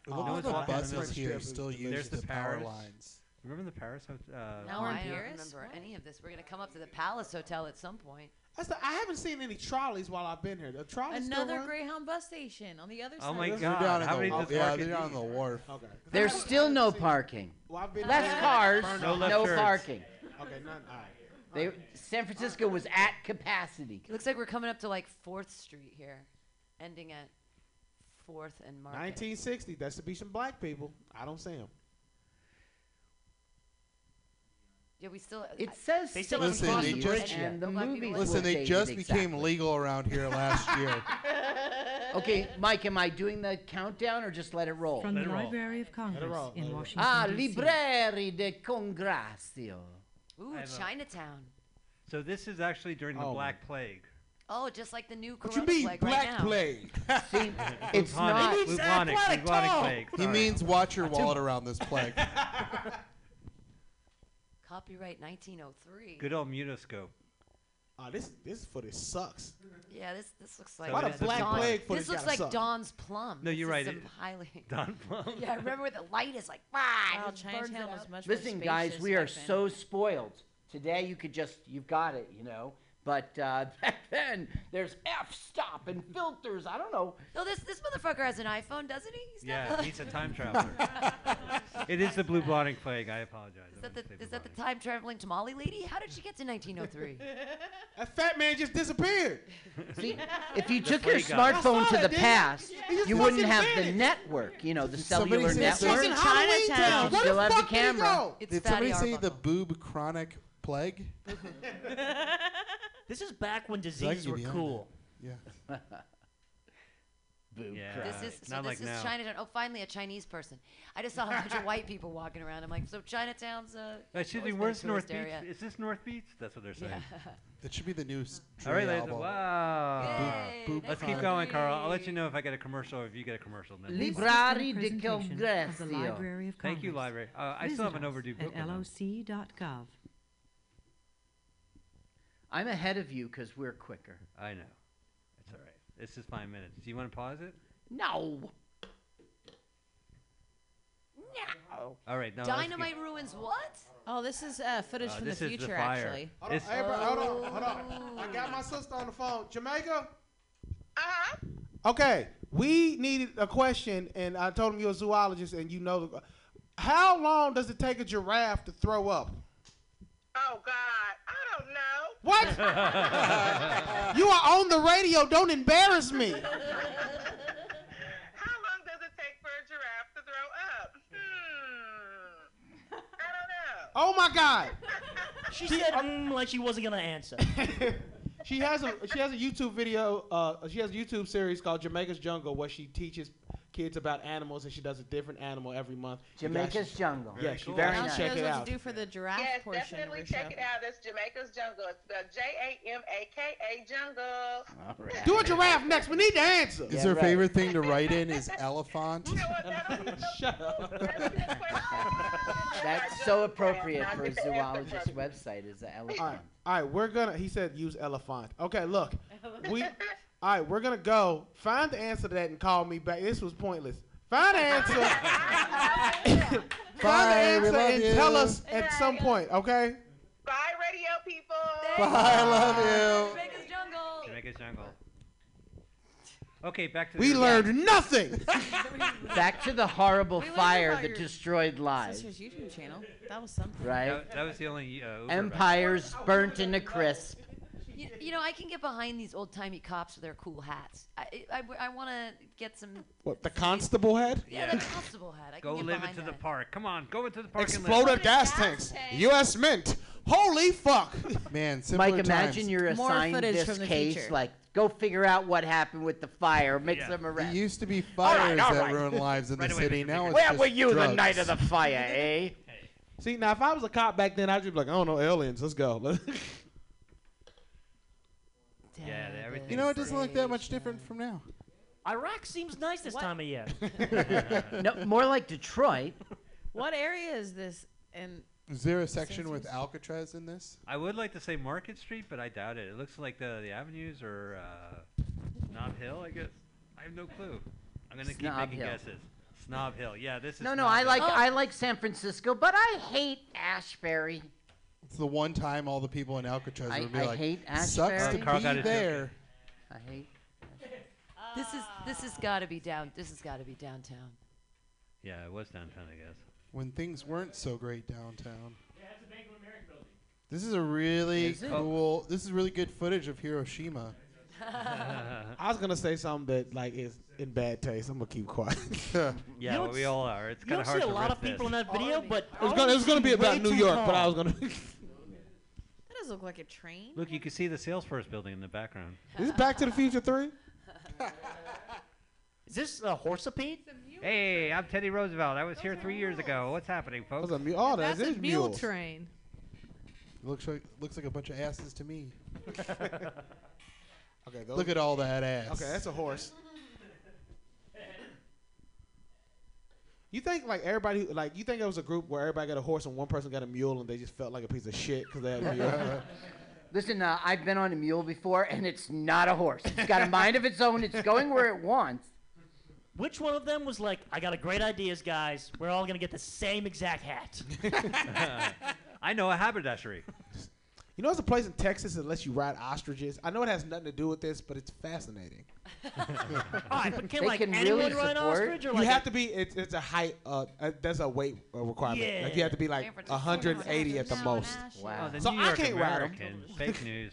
Oh, at one's the walking down the buses here still use the the power lines. Remember the Paris Hotel? Uh, No, We're in I don't Paris? remember What? any of this. We're gonna come up to the Palace Hotel at some point. That's the, I haven't seen any trolleys while I've been here. The trolleys still Another run? Greyhound bus station on the other Oh side. my Those are God! down in How the, many oh, does yeah, they're on need? the wharf. Okay. There's still no parking. Well, I've been Less here. cars, No left no turns. parking. Okay, none. All right. They San Francisco was at capacity. It looks like we're coming up to like Fourth Street here, ending at Fourth and Market. 1960. That's to be some black people. I don't see them. Yeah, we still. It says They still haven't 60s, crossed the bridge and yet. the No movies Listen, they just it became exactly. legal around here last year. Okay, Mike, am I doing the countdown or just let it roll? From Let the roll. Library of Congress roll. In. Washington, Ah, D.C. Libreri de Congrazio. Ooh, I have a- Chinatown. So this is actually during the Oh, Black Plague. Oh, just like the new What Corona you mean, plague black right plague? See, it's Bubonic, not. He means bubonic, athletic bubonic plague. He means watch your wallet around this plague. Copyright 1903. good old mutoscope. Oh, ah, this this footage sucks. Yeah, this this looks like Why the this black Dawn- plague footage This looks gotta like suck? Dawn's plum. No, you're is right, Some it- highly. Don Plum. yeah, I remember where the light is like. Wow, Wow, Chinatown was much more Listen, guys, spacious we are back then. so spoiled. Today, you could just, you've got it, you know. But uh, back then, there's f stop and filters. I don't know. No, this this motherfucker has an iPhone, doesn't he? He's Yeah, not- he's a time traveler. it is the blue bubonic plague. I apologize. Is I that the meant to say is that the bubonic. time traveling tamale lady? How did she get to 1903? That fat man just disappeared. See, if you took your flea guy. smartphone to the that, didn't I? past, He just you wouldn't fucking have the vanished. network, you know, the Did somebody cellular say This network. was in in Chinatown. Town. You Where still the have the fuck did he camera. go? It's Did Fatty somebody say the Arbuckle. boob chronic plague? This is back when I diseases were cool. Yeah. Boob Yeah. This is so not this like is now. Chinatown. Oh, finally a Chinese person. I just saw a bunch of white people walking around. I'm like, so Chinatown's uh. Excuse me, always been a where's tourist North Beach? area. Is this North Beach? That's what they're saying. Yeah. That should be the new s- All right, ladies. Wow. Yay, boop Let's keep going, Carl. I'll let you know if I get a commercial or if you get a commercial. Then. This has been Librari de presentation the Congresso. Library of Thank you, Congress. library. Uh, I still have an overdue book. at with them. loc.gov. I'm ahead of you because we're quicker. I know. It's all right. This is five minutes. Do you want to pause it? No. No. All right. No. let's keep- Dynamite ruins what? Oh, this is uh, footage Uh, from this the is the future, fire. actually. Hold on, It's- hey, bro, hold on, hold on. I got my sister on the phone. Jamaica. Uh-huh. Okay, we needed a question, and I told him you're a zoologist, and you know. The, how long does it take a giraffe to throw up? Oh God, I don't know. What? you are on the radio. Don't embarrass me. How long does it take for a giraffe to throw up? Hmm. I don't know. Oh my God. She said mm, like she wasn't gonna answer. she has a she has a YouTube video. Uh, she has a YouTube series called Jamaica's Jungle where she teaches kids about animals, and she does a different animal every month. Jamaica's should- Jungle. Yeah, Very you cool. guys Now should she check knows it what out. to do for the giraffe Yes, portion definitely of check show. it out. It's Jamaica's Jungle. It's the J A M A K A Jungle. All right. Do a giraffe next. We need the answer. Is Yeah, her right. favorite thing to write in is elephant? You know what? That'll be so Shut up. That'll be the question. That's so appropriate for a get the answer zoologist website. Is the All right, elephant? all right, we're gonna. He said use elephant. Okay, look, we. All right, we're gonna go find the answer to that and call me back. This was pointless. Find the answer. find the Bye, we answer and you. tell us at some point. Okay. Bye, radio people. Bye, I love you. Jamaica's jungle. Jamaica's jungle. Okay, back to the We learned nothing. Back to the horrible We fire that destroyed lives. Sister's YouTube channel. That was something. Right. That, that was the only uh, Uber Empires burnt into crisp. You, you know, I can get behind these old timey cops with their cool hats. I, I, I want to get some. what the constable had? Yeah, the constable hat. I can Go get live behind into the park. Come on, go into the park and Exploded live. gas tanks. U.S. Mint. Holy fuck. Man, similar Mike, imagine times. you're More assigned footage this from the case. future. Like, go figure out what happened with the fire. Make Yeah. some It used to be All right, fires all that right. ruin lives in Right the away, city. Mr. Now Bigger. it's Where just were you the night of the fire, eh? See, now if I was a cop back then, I'd just be like, I don't know, aliens. Let's go. Yeah, the- everything. You know, it doesn't look that much different from now. Iraq seems nice this time of year. No, more like Detroit. What area is this? And Is there a section with Sensors. Alcatraz in this? I would like to say Market Street, but I doubt it. It looks like the the avenues or uh, Snob Hill, I guess. I have no clue. I'm gonna keep Snob making Hill. guesses. Snob Hill. Yeah, this is. No, no, Snob I Hill. like Oh. I like San Francisco, but I hate Ashbury. It's the one time all the people in Alcatraz I- would be I like, hate sucks Ashbury. to Carl got be a there. I hate. This is this has got to be down. This has got to be downtown. Yeah, it was downtown, I guess. When things weren't so great downtown. This is a really Is it? cool. This is really good footage of Hiroshima. I was gonna say something that like is in bad taste. I'm gonna keep quiet. Yeah, well, we all are. It's You kind don't of hard see a to lot of people in that video, but it was gonna, it was gonna be about New York, but I was gonna. That does look like a train. Look, you can see the Salesforce building in the background. Is this Back to the Future Three? Is this a horsepede? Hey, I'm Teddy Roosevelt. I was here three years ago. What's happening, That was folks? a mu- oh, That's that a is mule mules. train. Looks like looks like a bunch of asses to me. Okay, those, Look at all that ass. Okay, that's a horse. You think like everybody like you think it was a group where everybody got a horse and one person got a mule and they just felt like a piece of shit because they had a mule. Listen, uh, I've been on a mule before, and it's not a horse. It's got a mind of its own. It's going where it wants. Which one of them was like, I got a great ideas, guys. We're all gonna get the same exact hat. I know a haberdashery. you know, there's a place in Texas that lets you ride ostriches. I know it has nothing to do with this, but it's fascinating. All right, but can They like can anyone really ride an support- ostrich or you like have a- to be. It's, it's a height. Uh, uh, there's a weight uh, requirement. Like you have to be like 180 at the most. Wow. Oh, the So New I York can't ride 'em. American. Fake news.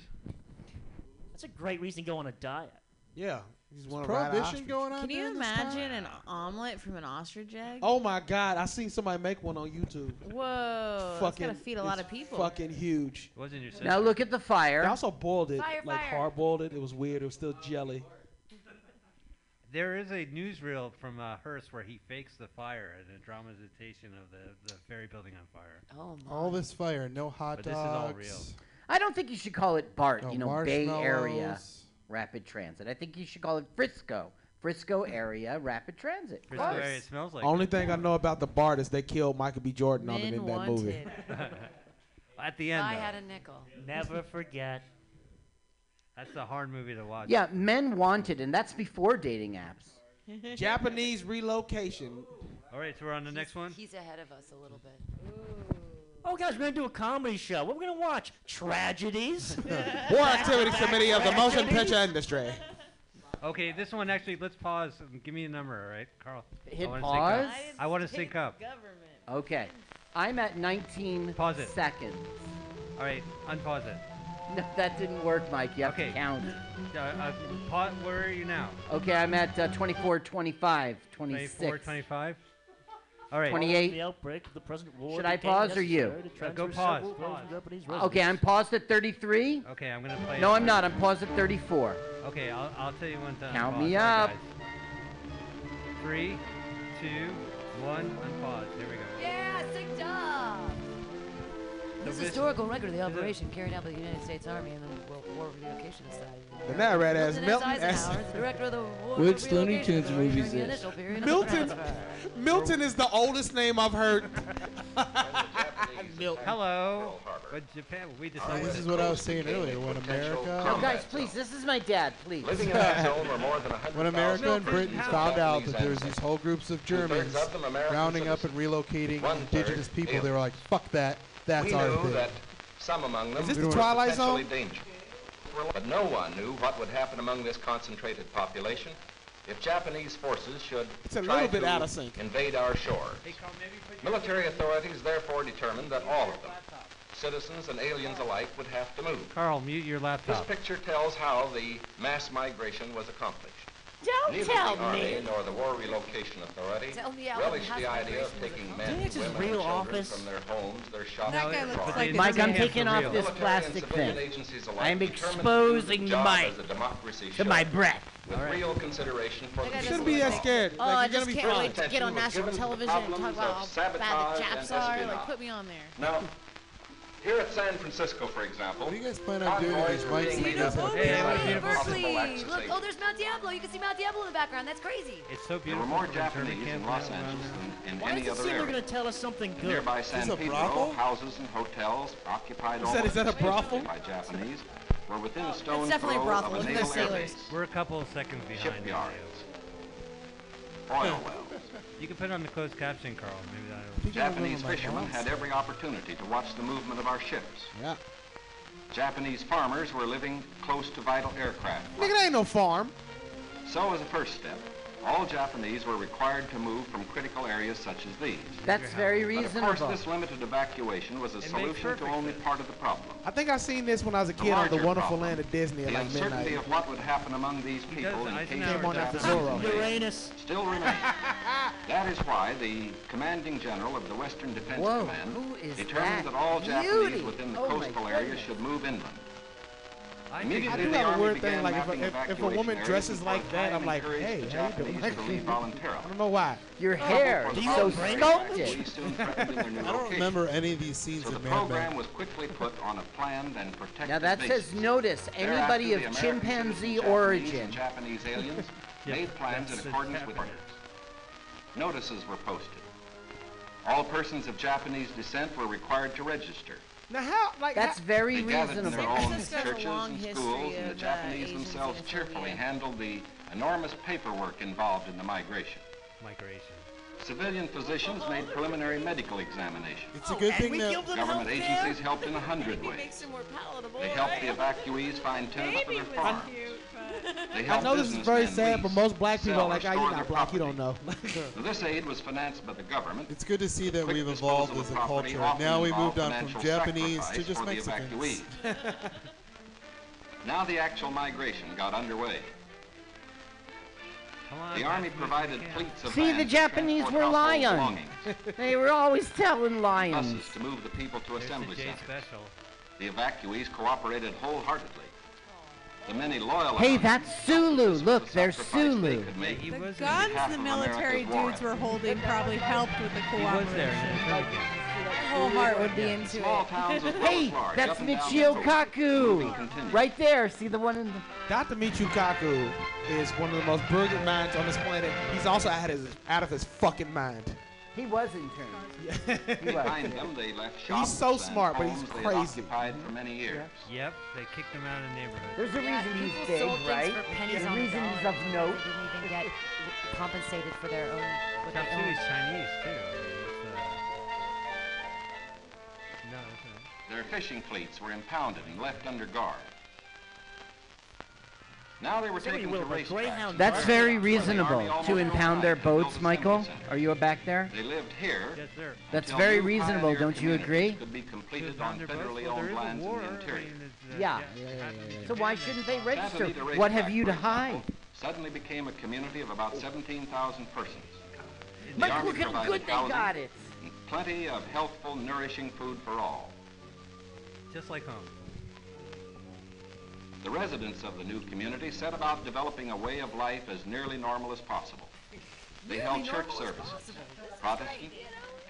That's a great reason to go on a diet. Yeah, you just want to ride an Prohibition ostrich. going on. Can you during this time? imagine an omelet from an ostrich egg? Oh my God! I seen somebody make one on YouTube. Whoa, that's fucking, gotta feed a lot it's of people. Fucking huge. It wasn't your sister. Now look at the fire. They fire. also boiled it, Fire, like fire. hard boiled it. It was weird. It was still jelly. There is a newsreel from uh, Hearst where he fakes the fire and a dramatization of the, the ferry building on fire. Oh my. All this fire, no hot But this is dogs. all real. I don't think you should call it BART. No you know, Bay Area marshmallows. Rapid Transit. I think you should call it Frisco. Frisco Area Rapid Transit. Frisco Of area, it smells like Only it. thing I know about the Bart is they killed Michael B. Jordan on it Men in that wanted. movie. At the end, I though. had a nickel. Never forget. That's a hard movie to watch. Yeah, Men Wanted, and that's before dating apps. Japanese relocation. All right, so we're on the next one. He's ahead of us a little bit. Oh, guys, we're gonna do a comedy show. What are we gonna watch? Tragedies. War Activities Committee of the Motion Picture Industry. Okay, this one actually. Let's pause. and Give me a number, all right, Carl. Hit I wanna pause. Sync up. I want to sync up. Government. Okay. I'm at 19 Pause it. seconds. All right, unpause it. No, that didn't work, Mike. You have Okay. to count. Uh, uh, pause, where are you now? Okay, I'm at uh, 24, 25, 26. 24, 25. All right. 28. The outbreak of the present war Should I pause or necessary you? Uh, go pause, pause. Okay, I'm paused at 33. Okay, I'm gonna play. No, I'm not. I'm paused at 34. Okay, I'll, I'll tell you when to Count unpause. me All right, up. guys. Three, two, one, unpause. Here we go. Yeah, sick job. This this- historical record of the is it- operation carried out by the United States Army and the World War Relocation Society. And that red ass Milton S. Milton is the director of the War Which Looney Tunes movie is during this? initial period of the Milton. Milton is the oldest name I've heard. Hello. But Japan, we oh, So decided. this is what I was saying earlier. When No, America, oh, guys, please, this is my dad, please. Living in that zone were more than when America and Britain found out that there was these whole groups of Germans of them American rounding up and relocating indigenous people, they were like, "Fuck that! That's we our knew thing." that some among them Is this were the Twilight potentially Zone? dangerous. But no one knew what would happen among this concentrated population if Japanese forces should It's a try little bit to out of sync. invade our shores. Military authorities therefore determined that all of them, citizens and aliens alike, would have to move. Carl, mute your laptop. This picture tells how the mass migration was accomplished. Don't Neither tell the Army me. nor the War Relocation Authority Tell me how the relished the idea of taking men, Think it's his women, and real children office? from their homes, their shops, That and guy their looks cars. like Mike, doesn't I'm taking off this plastic thing. I'm determined to do exposing the the job mic as the democracy to my breath. with real consideration for the people. Shouldn't be that scared. Oh, Like, I gonna just be can't wait to get on national television and talk about how bad the Japs are. espionage. Like, put me on there. Now, here at San Francisco, for example, What do you guys plan on doing with convoys these mics being that made you guys up have? of Hey, every what beautiful Berkeley. Look, oh, there's Mount Diablo. You can see Mount Diablo in the background. That's crazy. It's so There were beautiful. more from internment Japanese camp in Los Angeles than in Why any does it other seem they're area. going to tell us something good? Nearby San a Pedro, brothel? houses and hotels occupied Is that- almost is that a brothel? by Japanese were within a stone's definitely a throw brothel. of a Look at naval those air sailors. base, We're a couple of seconds behind. you. shipyards, oil wells. You can put it on the closed caption, Carl. Maybe that'll. Japanese fishermen had every opportunity to watch the movement of our ships. Yeah. Japanese farmers were living close to vital aircraft. Nigga, that ain't no farm. So as a first step, all Japanese were required to move from critical areas such as these. That's very But of course, this limited evacuation was a makes solution to only sense. part of the problem. I think I seen this when I was a The kid on the Wonderful problem, Land of Disney at The like uncertainty midnight. of what would happen among these people in case of Came on after Zorro. Uranus. still remains. that is why the commanding general of the Western Defense Whoa, Command who is determined that that all beauty? Japanese within the Oh coastal areas goodness. should move inland. I I Immediately, do have a weird thing, like if a, if, if a woman dresses like that, I'm like, hey, the how you doing? Japanese to leave voluntarily. I don't know why. Your hair For is so Brigade sculpted. evacuees soon threatened in their new I don't remember any of these scenes So the in Mad program Men. was quickly put on a planned and protected Now that basis. says notice anybody of chimpanzee origin. Japanese aliens made plans in accordance with orders. Notices were posted. All persons of Japanese descent were required to register. Now how like That's very They gathered in their reasonable. own Francisco has a churches long and history schools, and the of, uh, Japanese Asian themselves xenophobia. cheerfully handled the enormous paperwork involved in the migration. Migration. Civilian physicians made preliminary medical examinations. It's a good thing that Government agencies helped in a hundred ways. Makes more palatable. They helped the evacuees find tenants for Baby their was farms. cute, but- They I know this is very businessmen sad, but most black people sell, are like, or ah, store you're not black, you don't know. This aid was financed by the government. It's good to see that we've evolved as a culture. Now we've moved on from Japanese to just for the Mexicans. evacuees. now the actual migration got underway. Come on. The Army provided fleets of See, the Japanese were household lions. They were always telling lions. buses to move the people to There's assembly J centers. special. The evacuees cooperated wholeheartedly. The many loyal Hey, that's Sulu. Look, a there's sacrifice they Sulu. could make He on was The guns the military dudes were holding probably helped with the He was there cooperation. The. My whole heart would be into it. towns as well Hey, that's up and down the Michio Kaku. Right there. See the one in the. Dr. Michio Kaku is one of the most brilliant minds on this planet. He's also out of his, out of his fucking mind. He was interned. He was. Behind them, they left shops He's so smart, but he's crazy. occupied for many years. Yep, they kicked him out of the neighborhood. There's a reason he's people big, right? for pennies The on reason he's of note. They didn't even get compensated for their own. What they Tatsui's owned. Chinese too. Their fishing fleets were impounded and left under guard. Now they were Say taken will, to race Greyhound That's very reasonable to impound their boats, Michael. Are you a back there? They lived here. Yes, sir. That's very reasonable, don't you agree? Could be completed on federally owned lands in the I interior. mean, uh, Yeah. happening. So why shouldn't they register? What have you to hide? Suddenly became a community of about 17,000 persons. The But Army look how good they housing got it. Plenty of healthful, nourishing food for all. Just like home. The residents of the new community set about developing a way of life as nearly normal as possible. They held church services. Protestant,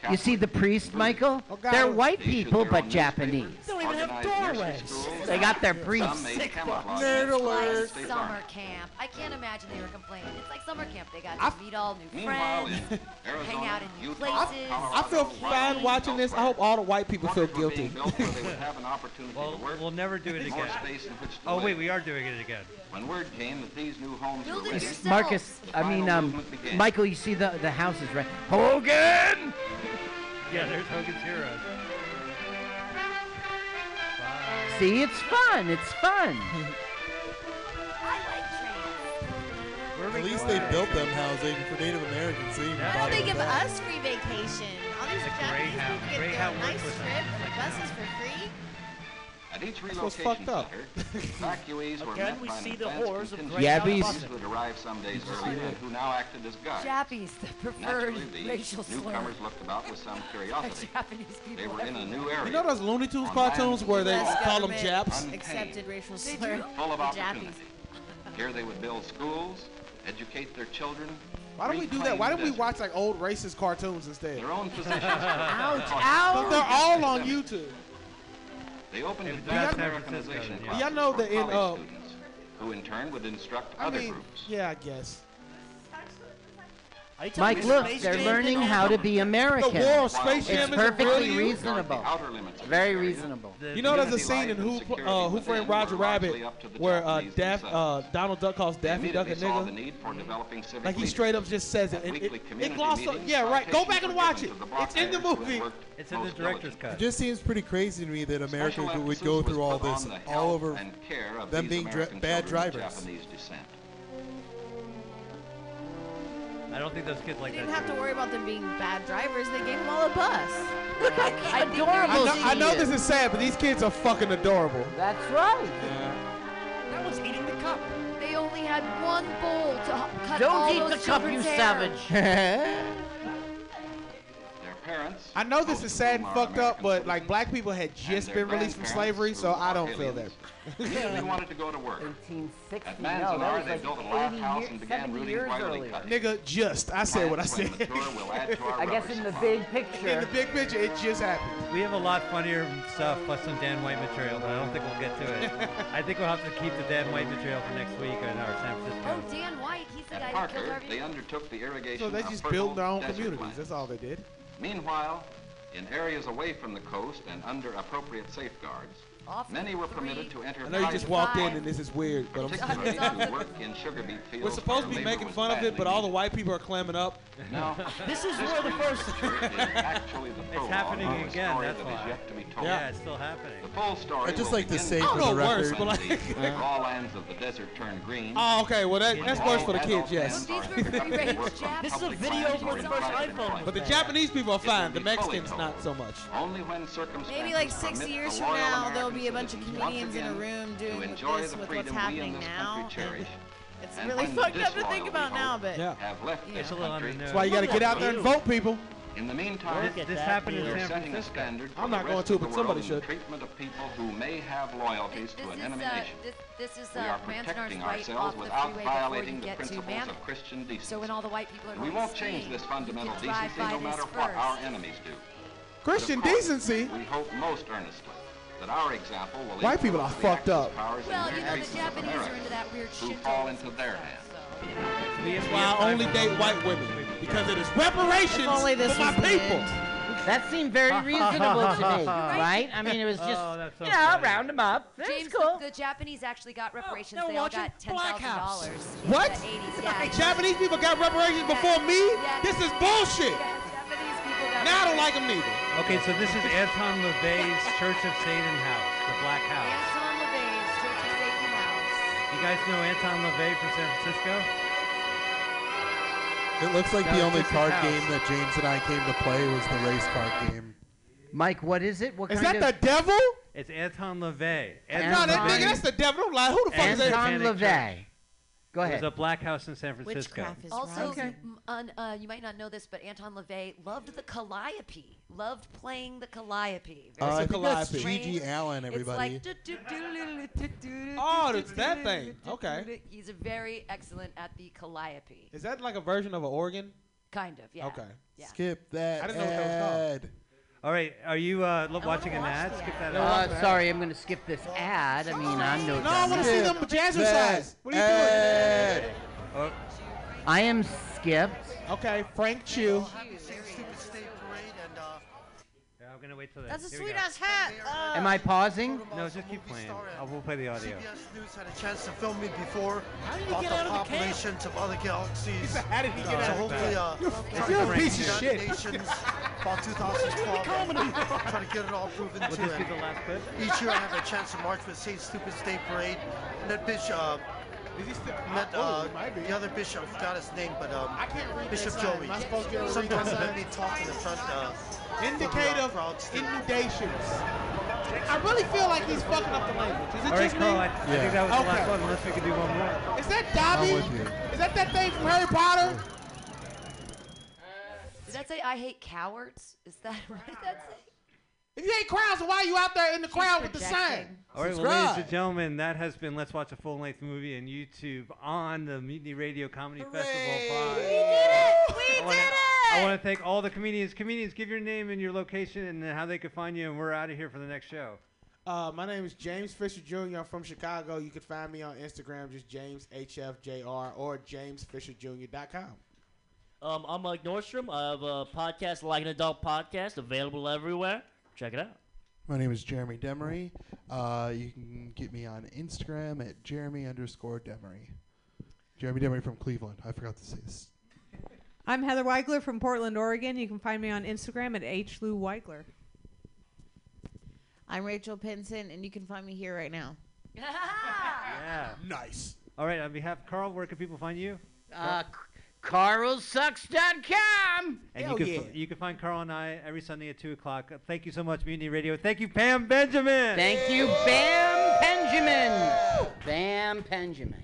You see the priest, Michael? They're white people, but Japanese. They don't even have doorways. They got their some priests. made camouflage Nerd alert. for the Like States summer camp. I can't imagine they were complaining. It's like summer camp. They got I- to meet all new friends, hang out in new places. Colorado, I feel Wyoming, fine watching this. I hope all the white people feel quarters were being guilty. built where they would have an opportunity Well, we'll never do it again. space in which to Oh wait, we are doing it again. When word came that these new homes Build were it ready, yourself. Marcus, I mean, um. Michael, you see the the house is right. Hogan! Yeah, there's Hogan's Heroes. See, it's fun. It's fun. I. At least they built them housing for Native Americans. They even Yeah. bought Well, they give back. us free vacation. All these Japanese people get Greyhound their works nice with trip buses for free. At each That's what's relocation fucked up. center, evacuees were Again, met we by an see the advanced horrors of contingent Greyhound of buses. who had arrived some days earlier and who now acted as guards. Jappies, the preferred Naturally, these racial slur. newcomers looked about with some curiosity. Japanese They people. were in a new area. You know those Looney Tunes cartoons where they US call them government Japs? Unpaid. Accepted racial They slur. full of the opportunity. Jappies. Here they would build schools, educate their children. Why don't we do that? Why don't we watch like old racist cartoons instead? Their own positions. Ouch! But Ouch! they're all on YouTube. They opened If advanced that's San Americanization Francisco, then, classes yeah. Y'all know for that in, college uh, students, who in turn would instruct I other mean, groups. yeah, I guess. Are you telling Mike, look, they're Jam learning how to be American. The war of Space It's Jam It's is perfectly use. reasonable. Outer limits Very reasonable. The- You know, there's a scene in Who uh, Who Framed Roger Rabbit largely up to the where uh, Daff, uh, Donald Duck calls They Daffy Duck a immediately nigga. need for developing civic Like he straight up just says it. At It, weekly it, it community glossed up. Yeah, right. Go back and watch it. given to the It's in the movie. It's in the director's cut. It just seems pretty crazy to me that America would go through all this all over and care of them being dri- bad children of drivers. I don't think those kids like They that. didn't have to worry about them being bad drivers. They gave them all a bus. Look how I adorable I know, she I know this is sad, but these kids are fucking adorable. That's right. That was eating the cup. They only had one bowl to h- cut Don't all eat those the cup, children's you hair. savage. Their parents. I know this is sad and are fucked up, American but like black people had just been released from slavery, so I don't feel that. aliens. Immediately wanted to go to work. 1860. At no, Manzanar, that they was built a like 80 house and began 70 rooting years wiley earlier. cutting. Nigga, just. I said what I Plants, said. mature, will add to our I guess in the big picture. In the big picture, it just happened. We have a lot funnier stuff plus some Dan White material, but I don't think we'll get to it. I think we'll have to keep the Dan White material for next week in our San Francisco. Oh, Dan White, he's the At guy that killed Harvey. they undertook the irrigation So they just built their own communities. lands. That's all they did. Meanwhile, in areas away from the coast and under appropriate safeguards, many were permitted to enter I know you just private walked in and this is weird, but I'm particularly It's off to the- work in sugar beet fields. We're supposed to be making fun of it, but all the white people are clamming up. Now, This is where the first. picture is actually the prologue happening again, that's that is why. yet to be told. Yeah, it's still happening. The full story I'd just like to say for the when record- the but like- raw lands of the desert turn green. Oh, okay. Well, that, that's worse for the kids, yes. men These are were conducting free-range work on Japs. This is a video for the first iPhone. But the Japanese people are fine. The Mexicans, not so much. Only when circumstances Maybe like 60 years from now, there'll American be a bunch of citizens comedians in a room doing enjoy this the with what's happening now. It's And really fucked up to think about now, but Yeah. Have left Yeah. this It's a little country. under That's why you got to get out there and vote, people. In the meantime, Look This that happened in view. San setting a Francisco. standard I'm not going to, but somebody world should. treatment of people who may have loyalties This to an is, enemy uh, this, this is We uh, are protecting right ourselves the without freeway before you violating the principles of Christian decency. So when all the white people are we won't change this fundamental you can drive decency no matter what our enemies do. Christian course, decency. We hope most earnestly that our example will White people are influence the fucked Axis up. powers Well, you know, the Japanese are into that weird who shit. fall into their hands. That's why I only date white women because it is reparations only this for my people. end. That seemed very reasonable to me, right? I mean, it was oh, just, Oh, that's so you know, funny. round them up. That's James, cool. the, the Japanese actually got oh, reparations. now they all got ten Black thousand House. dollars. What? The 80s. Yeah, Japanese people got reparations before me? Yeah. This is bullshit. Now I don't like them neither. Okay, so this is Anton LaVey's Church of Satan House, the Black House. Anton LaVey's Church of Satan House. You guys know Anton LaVey from San Francisco? It looks like That the only card house. game that James and I came to play was the race card game. Mike, what is it? What Is kind that of the devil? It's Anton LaVey. Anton No, that nigga, that's the devil. Don't lie. Who the fuck is that? Anton Go ahead. There's a black house in San Francisco. Witchcraft is also, okay. on, uh, you might not know this, but Anton LaVey loved the calliope. Loved playing the calliope. Uh, I think Gigi Allen, everybody. Oh, it's that thing. Okay. He's very excellent at the calliope. Is that like a version of an organ? Kind of, yeah. Okay. Skip that. I didn't know what that was called ad. All right, are you uh, lo- watching an ad? Skip that ad. Uh, sorry, I'm gonna skip this ad. I mean, I'm no. No, I want to see them jazzercise. What are you doing? Oh, I am skipped. Okay, Frank Chu. Yeah, I'm gonna wait till the That's a here we sweet go. ass hat. Uh, Am I pausing? No, just keep playing. I will play the audio. CBS News had a chance to film me before How did you about get the out of the camp? populations of other galaxies. How did he get so out of the hopefully, uh, You're- you're to a piece of shit. United Nations about 2012. trying to get it all proven Will to this be and the last clip? Each year I have a chance to march with St. Stupid's Day Parade. And that bitch, uh, Is he still? met oh, uh, it might be. the other bishop, I forgot his name, but um, I can't read Bishop that sign. Joey. Am I supposed to be able to read Sometimes let me talk in the front. Uh, Indicative crowds too. inundations. I really feel like he's fucking up the language. Is it All right, just Carl, me? I, I think that was the Okay. last one. Unless we could do one more. Is that Dobby? I'm with you. Is that that thing from Harry Potter? Did that say I hate cowards? Is that right? did that say? If you ain't crowds, then why are you out there in the crowd with the sign? All right, well, ladies and gentlemen, that has been Let's Watch a Full Length Movie on YouTube on the Mutiny Radio Comedy Festival. Pod. we did it. We I did wanna- it. I want to thank all the comedians. Comedians, give your name and your location and how they could find you, and we're out of here for the next show. Uh, my name is James Fisher Jr. I'm from Chicago. You can find me on Instagram, just James HFJR or JamesFisherJr.com. Um, I'm Mike Nordstrom. I have a podcast, Like an Adult Podcast, available everywhere. Check it out. My name is Jeremy Demery. Uh, you can get me on Instagram at Jeremy underscore Demery. Jeremy Demery from Cleveland. I forgot to say this. I'm Heather Weigler from Portland, Oregon. You can find me on Instagram at hlouweigler. I'm Rachel Pinson, and you can find me here right now. Yeah. Nice. All right, on behalf of Carl, where can people find you? Uh, CarlSucks.com. And Hell you can yeah. fi- you can find Carl and I every Sunday at two o'clock. Uh, thank you so much, Mutiny Radio. Thank you, Pam Benjamin. Thank you, Bam Benjamin. Bam Benjamin.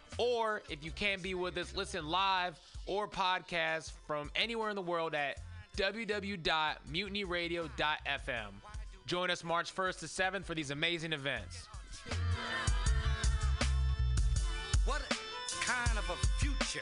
Or if you can't be with us, listen live or podcast from anywhere in the world at www.mutinyradio.fm. Join us March 1st to 7th for these amazing events. What kind of a future?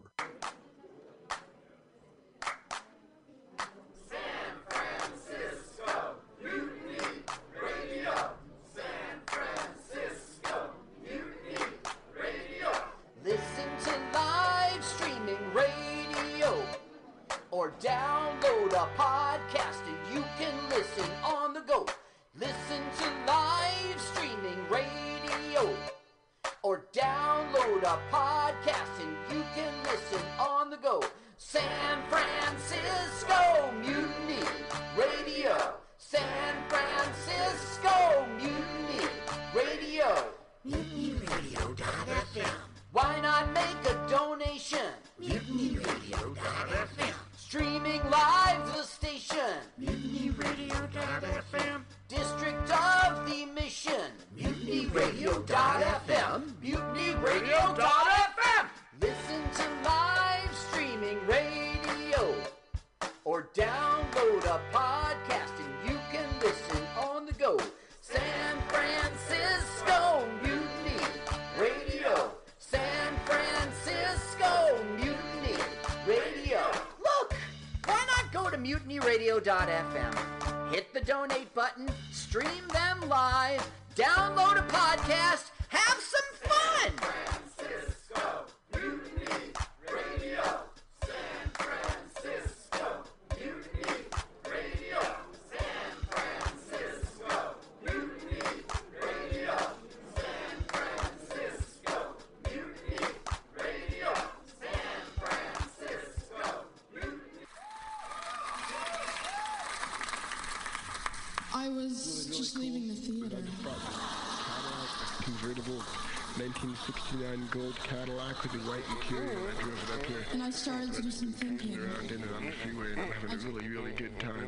Listen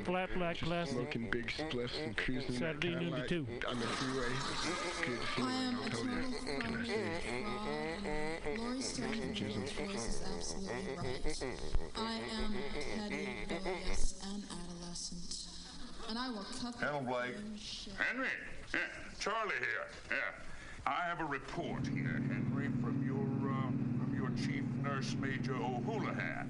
Flat black glasses. Smoking big spliffs and cruising Saturday that noon to Cadillac two. on the freeway. Good I am feeling, a I'll tell total you. Can I say? fraud. Laurie voice is absolutely right. I am a petty, rebellious, and adolescent. And I will cut the Hello, Blake. Henry, yeah, Charlie here. Yeah, I have a report here, Henry, from your uh, from your chief nurse, Major O'Houlihan.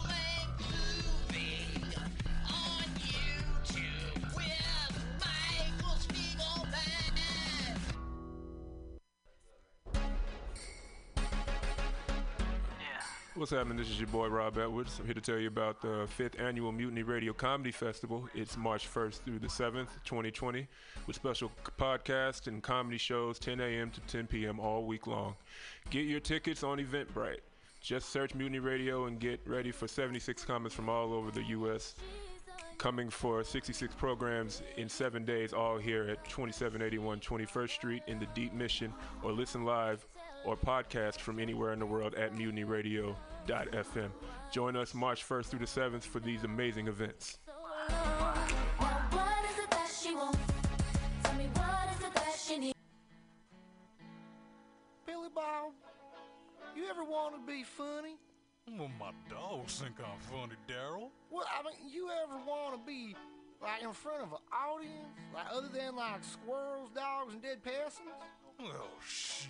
What's happening? This is your boy Rob Edwards. I'm here to tell you about the fifth annual Mutiny Radio Comedy Festival. It's March 1st through the 7th, 2020, with special podcasts and comedy shows 10 a.m. to 10 p.m. all week long. Get your tickets on Eventbrite. Just search Mutiny Radio and get ready for 76 comments from all over the U.S. Coming for 66 programs in seven days, all here at 2781 21st Street in the Deep Mission, or listen live or podcast from anywhere in the world at mutinyradio.fm. Join us March 1st through the 7th for these amazing events. What is it that she wants? Tell me what is it that she needs? Billy Bob, you ever want to be funny? Well, my dogs think I'm funny, Daryl. Well, I mean, you ever want to be like in front of an audience, like other than like squirrels, dogs, and dead peasants? Well, shit.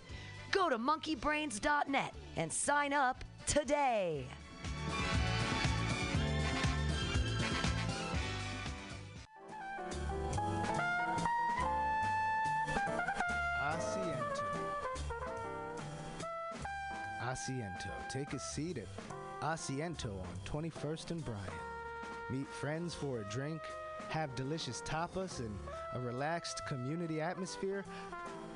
Go to monkeybrains.net and sign up today. Asiento. Asiento. Take a seat at Asiento on 21st and Bryant. Meet friends for a drink, have delicious tapas, and a relaxed community atmosphere.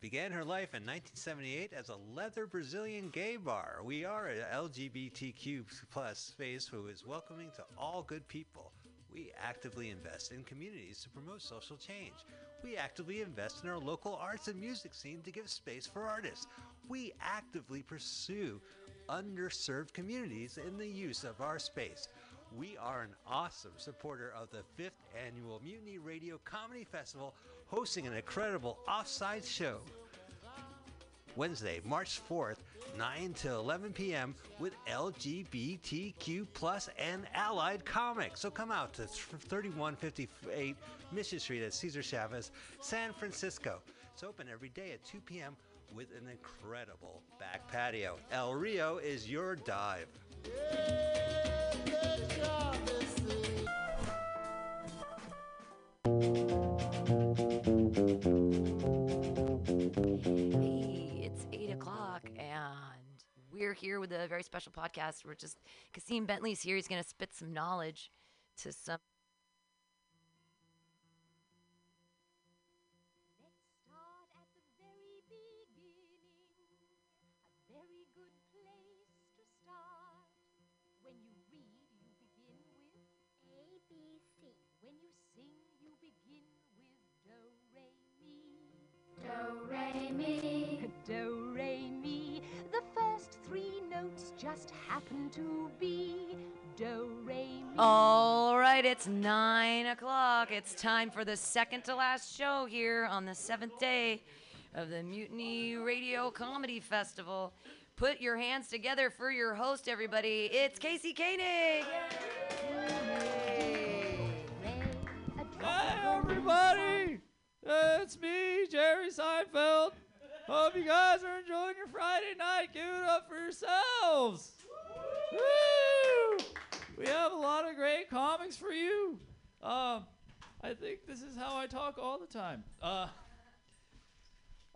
began her life in 1978 as a leather Brazilian gay bar. We are an LGBTQ plus space who is welcoming to all good people. We actively invest in communities to promote social change. We actively invest in our local arts and music scene to give space for artists. We actively pursue underserved communities in the use of our space. We are an awesome supporter of the fifth annual Mutiny Radio Comedy Festival, hosting an incredible offside show. Wednesday, March 4th, 9 to 11 p.m. with LGBTQ plus and allied comics. So come out to 3158 Mission Street at Cesar Chavez, San Francisco. It's open every day at 2 p.m. with an incredible back patio. El Rio is your dive. Hey, it's 8 o'clock, and we're here with a very special podcast. We're just, Kasim Bentley's here. He's going to spit some knowledge to some. Do, re, mi. The first three notes just happen to be do, re, mi. All right, it's nine o'clock. It's time for the second to last show here on the seventh day of the Mutiny Radio Comedy Festival. Put your hands together for your host, everybody. It's Casey Koenig. Hey, everybody! It's me, Jerry Seinfeld. Hope you guys are enjoying your Friday night. Give it up for yourselves. Woo! We have a lot of great comics for you. Um, I think this is how I talk all the time. Uh,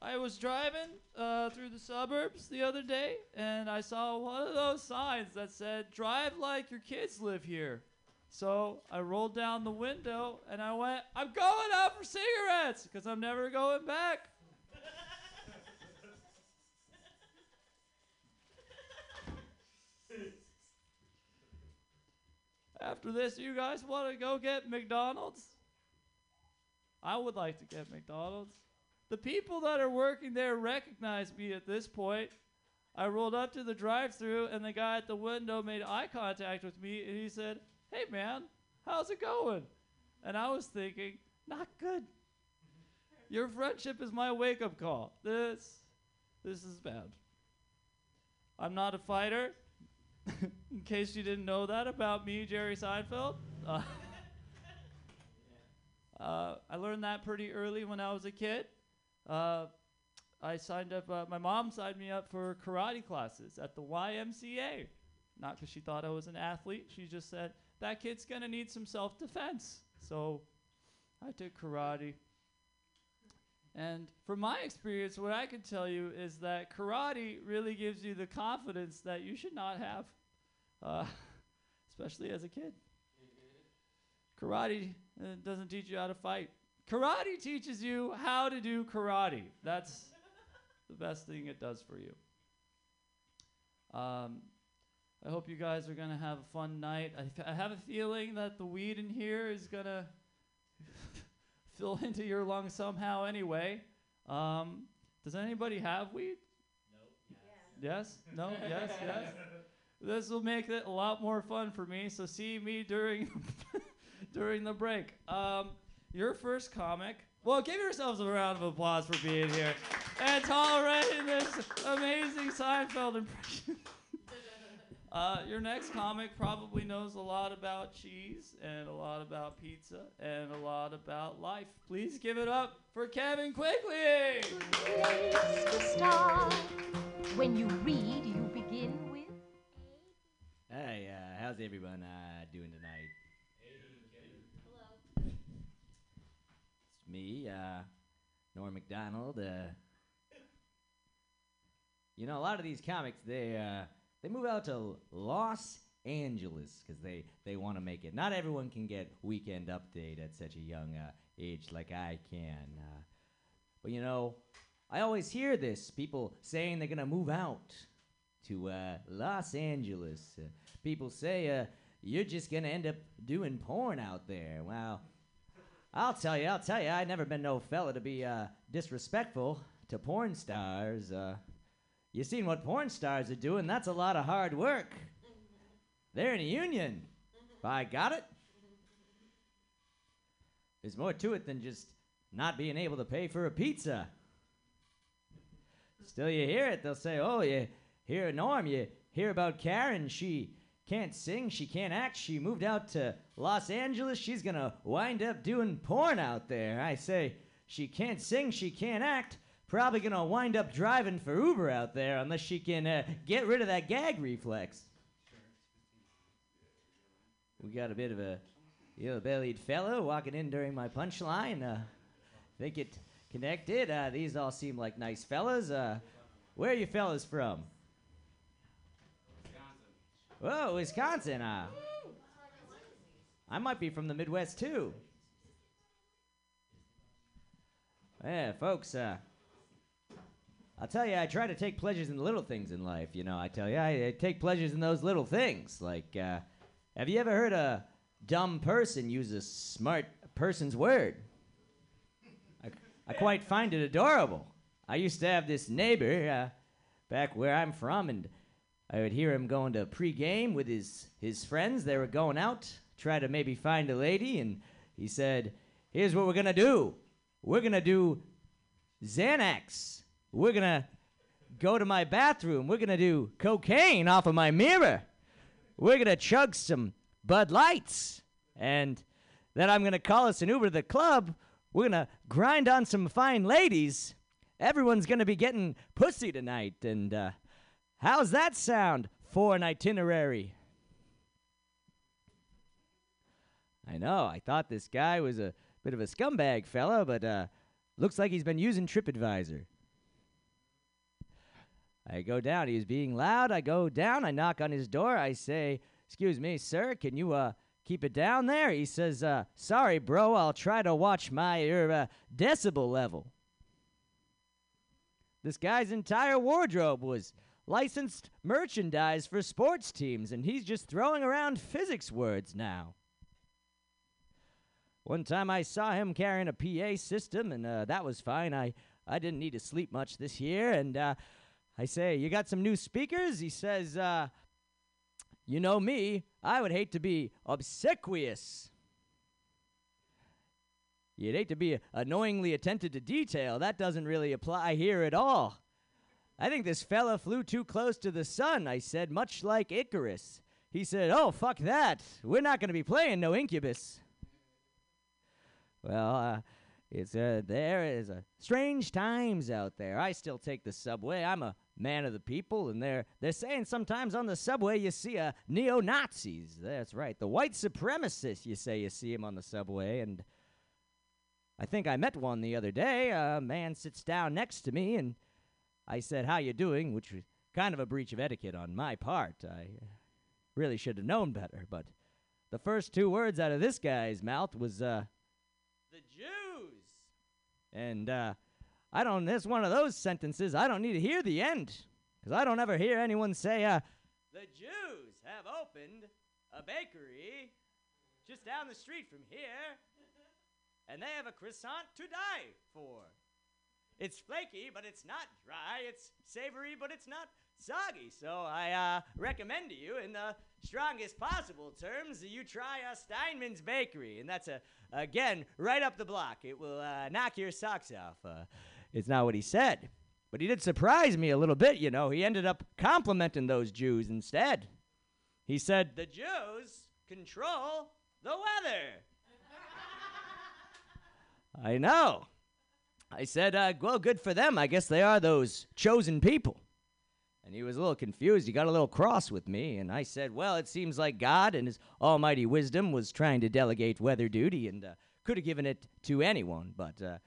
I was driving uh, through the suburbs the other day, and I saw one of those signs that said, Drive like your kids live here. So I rolled down the window and I went, I'm going out for cigarettes because I'm never going back. After this, you guys want to go get McDonald's? I would like to get McDonald's. The people that are working there recognize me at this point. I rolled up to the drive through and the guy at the window made eye contact with me and he said, Hey man, how's it going? And I was thinking, Not good. Your friendship is my wake up call. This this is bad. I'm not a fighter. In case you didn't know that about me, Jerry Seinfeld. Uh, uh, I learned that pretty early when I was a kid. Uh, I signed up, uh, my mom signed me up for karate classes at the YMCA. Not because she thought I was an athlete. She just said, that kid's to need some self defense. So I took karate. And from my experience, what I can tell you is that karate really gives you the confidence that you should not have, uh, especially as a kid. Karate uh, doesn't teach you how to fight. Karate teaches you how to do karate. That's the best thing it does for you. Um, I hope you guys are going to have a fun night. I have a feeling that the weed in here is going to fill into your lungs somehow anyway. Um, does anybody have weed? No. Yes? No? Yes? Yes? This will make it a lot more fun for me. So see me during during the break. Um, your first comic. Well, give yourselves a round of applause for being here and tolerating this amazing Seinfeld impression. Uh, your next comic probably knows a lot about cheese and a lot about pizza and a lot about life. Please give it up for Kevin Quigley. Place to start. When you read, you begin with Hey, uh, how's everyone uh, doing tonight? Hello. It's me, uh, Norm Macdonald. Uh, you know, a lot of these comics, they uh, they move out to Los Angeles because they, they want to make it. Not everyone can get Weekend Update at such a young uh, age like I can. Uh, but you know, I always hear this people saying they're going to move out to uh, Los Angeles. Uh, people say uh, you're just going to end up doing porn out there. Well, I'll tell you, I'll tell you, I've never been no fella to be uh, disrespectful to porn stars. You seen what porn stars are doing? That's a lot of hard work. They're in a union. I got it. There's more to it than just not being able to pay for a pizza. Still, you hear it. They'll say, "Oh, you hear Norm? You hear about Karen? She can't sing. She can't act. She moved out to Los Angeles. She's gonna wind up doing porn out there." I say, "She can't sing. She can't act. Probably gonna wind up driving for Uber out there unless she can uh, get rid of that gag reflex." We got a bit of a ill-bellied fellow walking in during my punchline. Uh, think it connected. Uh, these all seem like nice fellas. Uh, where are you fellas from? Wisconsin. Whoa, Wisconsin. Uh, I might be from the Midwest too. Yeah, folks. Uh, I'll tell you, I try to take pleasures in the little things in life. You know, I tell you, I, I take pleasures in those little things. Like, uh, have you ever heard a dumb person use a smart person's word. I, I quite find it adorable. I used to have this neighbor uh, back where I'm from, and I would hear him going to pregame with his, his friends. They were going out, try to maybe find a lady, and he said, Here's what we're going to do we're going to do Xanax. We're going to go to my bathroom. We're going to do cocaine off of my mirror. We're going to chug some Bud Lights. And then I'm going to call us an Uber to the club. We're going to grind on some fine ladies. Everyone's going to be getting pussy tonight. And uh, how's that sound for an itinerary? I know. I thought this guy was a bit of a scumbag fella, but uh, looks like he's been using TripAdvisor. I go down. He's being loud. I go down. I knock on his door. I say, "Excuse me, sir. Can you uh keep it down there?" He says, uh, "Sorry, bro. I'll try to watch my uh, decibel level." This guy's entire wardrobe was licensed merchandise for sports teams, and he's just throwing around physics words now. One time I saw him carrying a PA system, and uh, that was fine. I, I didn't need to sleep much this year, and uh, I say, You got some new speakers? He says, uh, You know me, I would hate to be obsequious. You'd hate to be annoyingly attentive to detail. That doesn't really apply here at all. I think this fella flew too close to the sun, I said, much like Icarus. He said, Oh, fuck that. We're not going to be playing no incubus. Well, uh, it's uh, there is a strange times out there. I still take the subway. I'm a man of the people, and they're they're saying sometimes on the subway you see uh, neo Nazis. That's right, the white supremacists. You say you see them on the subway, and I think I met one the other day. A man sits down next to me, and I said, "How you doing?" Which was kind of a breach of etiquette on my part. I really should have known better, but the first two words out of this guy's mouth was uh, the Jews. And uh, I don't, it's one of those sentences I don't need to hear the end. Because I don't ever hear anyone say, uh, the Jews have opened a bakery just down the street from here, and they have a croissant to die for. It's flaky, but it's not dry. It's savory, but it's not soggy. So I uh, recommend to you, in the strongest possible terms, that you try uh, Steinman's Bakery, and that's a again right up the block. It will uh, knock your socks off. Uh, it's not what he said, but he did surprise me a little bit. You know, he ended up complimenting those Jews instead. He said, "The Jews control the weather." I know. I said, uh, well, good for them. I guess they are those chosen people. And he was a little confused. He got a little cross with me. And I said, well, it seems like God and his almighty wisdom was trying to delegate weather duty and uh, could have given it to anyone, but uh,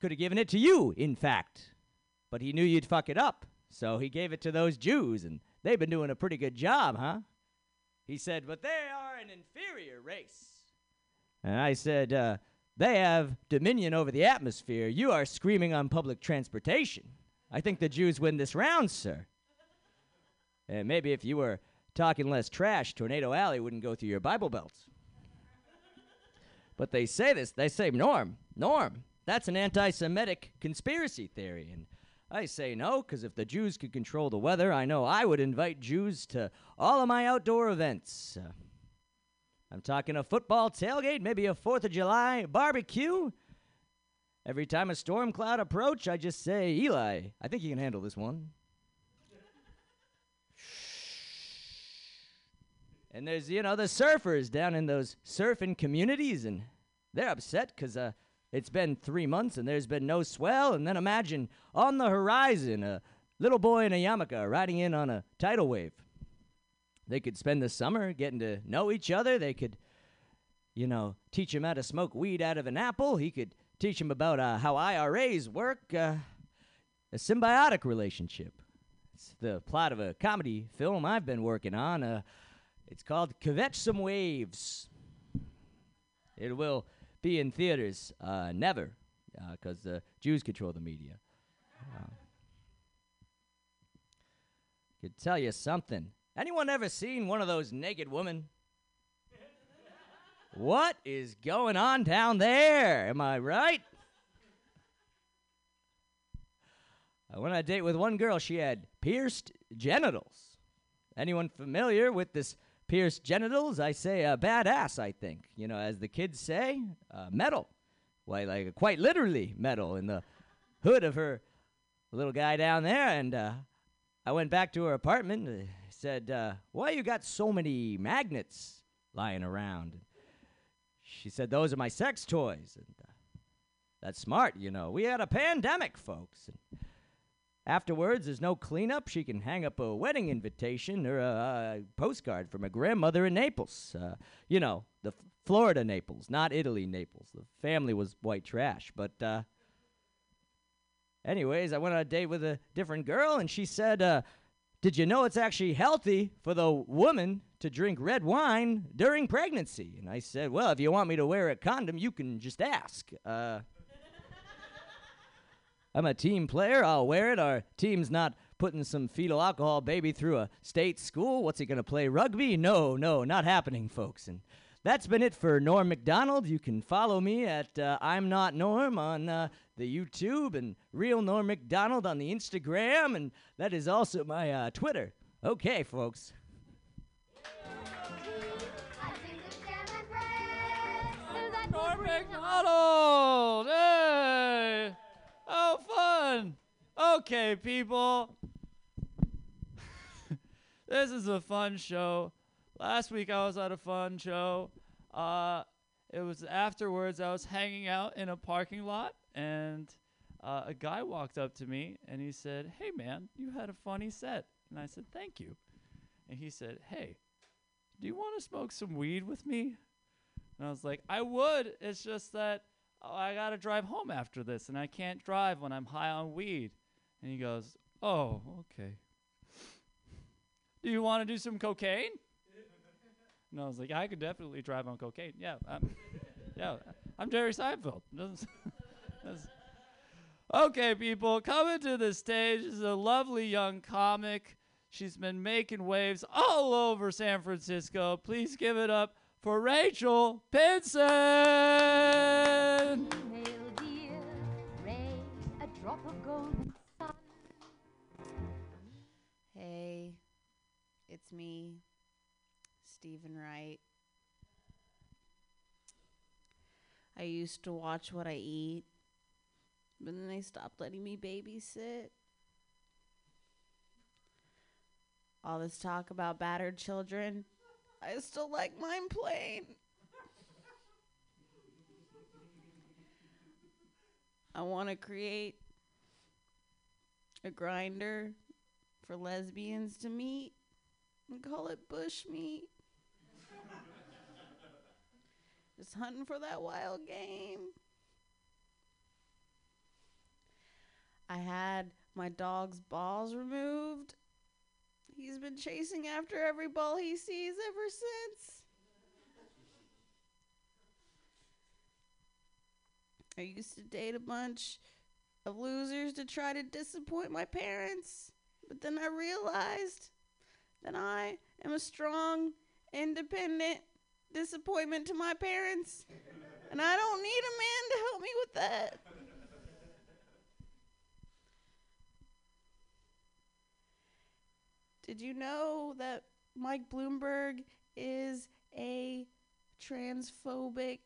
could have given it to you, in fact. But he knew you'd fuck it up. So he gave it to those Jews, and they've been doing a pretty good job, huh? He said, but they are an inferior race. And I said, uh, they have dominion over the atmosphere. You are screaming on public transportation. I think the Jews win this round, sir. And maybe if you were talking less trash, Tornado Alley wouldn't go through your Bible belts. but they say this. They say, Norm, Norm, that's an anti Semitic conspiracy theory. And I say no, because if the Jews could control the weather, I know I would invite Jews to all of my outdoor events. Uh, I'm talking a football tailgate, maybe a 4th of July barbecue. Every time a storm cloud approach, I just say, Eli, I think you can handle this one. and there's, you know, the surfers down in those surfing communities, and they're upset because uh, it's been three months and there's been no swell. And then imagine on the horizon a little boy in a yarmulke riding in on a tidal wave. They could spend the summer getting to know each other. They could, you know, teach him how to smoke weed out of an apple. He could teach him about uh, how IRAs work. Uh, a symbiotic relationship. It's the plot of a comedy film I've been working on. Uh, it's called Kvetch Some Waves. It will be in theaters uh, never, because the Jews control the media. Uh, could tell you something. Anyone ever seen one of those naked women? What is going on down there? Am I right? When I went date with one girl. She had pierced genitals. Anyone familiar with this pierced genitals? I say uh, badass, I think. You know, as the kids say, uh, metal. Why, like quite literally metal in the hood of her little guy down there. And uh, I went back to her apartment. Uh, said, uh, "Why you got so many magnets lying around?" She said, "Those are my sex toys." And uh, that's smart, you know. We had a pandemic, folks. And afterwards, there's no cleanup. She can hang up a wedding invitation or a, a postcard from her grandmother in Naples. Uh, you know, the F- Florida Naples, not Italy Naples. The family was white trash, but. Uh, Anyways, I went on a date with a different girl, and she said, uh, Did you know it's actually healthy for the woman to drink red wine during pregnancy? And I said, Well, if you want me to wear a condom, you can just ask. Uh, I'm a team player. I'll wear it. Our team's not putting some fetal alcohol baby through a state school. What's he going to play rugby? No, no, not happening, folks. And that's been it for Norm Macdonald. You can follow me at uh, I'm Not Norm on uh, the YouTube and Real Norm Macdonald on the Instagram, and that is also my uh, Twitter. Okay, folks. Norm Macdonald! Hey! Oh, fun! Okay, people. this is a fun show. Last week I was at a fun show. Uh, it was afterwards I was hanging out in a parking lot and uh, a guy walked up to me and he said, "Hey man, you had a funny set." And I said, "Thank you." And he said, "Hey, do you want to smoke some weed with me?" And I was like, "I would. It's just that oh, I got to drive home after this and I can't drive when I'm high on weed." And he goes, "Oh, okay." Do you want to do some cocaine? And I was like, I could definitely drive on cocaine. Yeah, I'm, yeah, I'm Jerry Seinfeld. Okay, people, coming to the stage is a lovely young comic. She's been making waves all over San Francisco. Please give it up for Rachel Pinson. It's me, Steven Wright. I used to watch what I eat, but then they stopped letting me babysit. All this talk about battered children, I still like mine plain. I want to create a Grindr for lesbians to meet and call it bush meat. Just hunting for that wild game. I had my dog's balls removed. He's been chasing after every ball he sees ever since. I used to date a bunch of losers to try to disappoint my parents. But then I realized that I am a strong, independent disappointment to my parents. And I don't need a man to help me with that. Did you know that Mike Bloomberg is a transphobic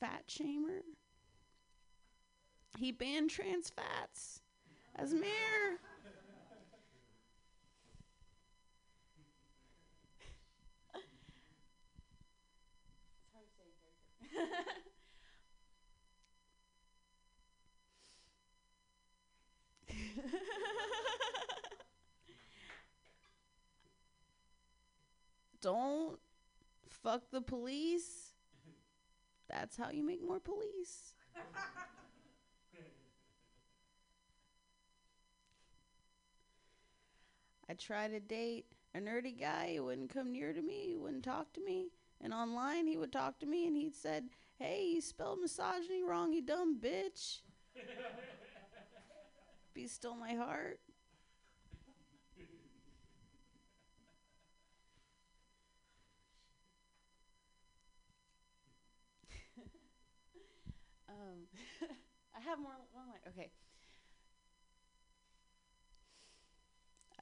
fat shamer? He banned trans fats as mayor. Don't fuck the police. That's how you make more police. I tried to date a nerdy guy. He wouldn't come near to me. He wouldn't talk to me. And online, he would talk to me and he'd said, Hey, you spelled misogyny wrong, you dumb bitch. Be still my heart. um, I have more. One line. Okay.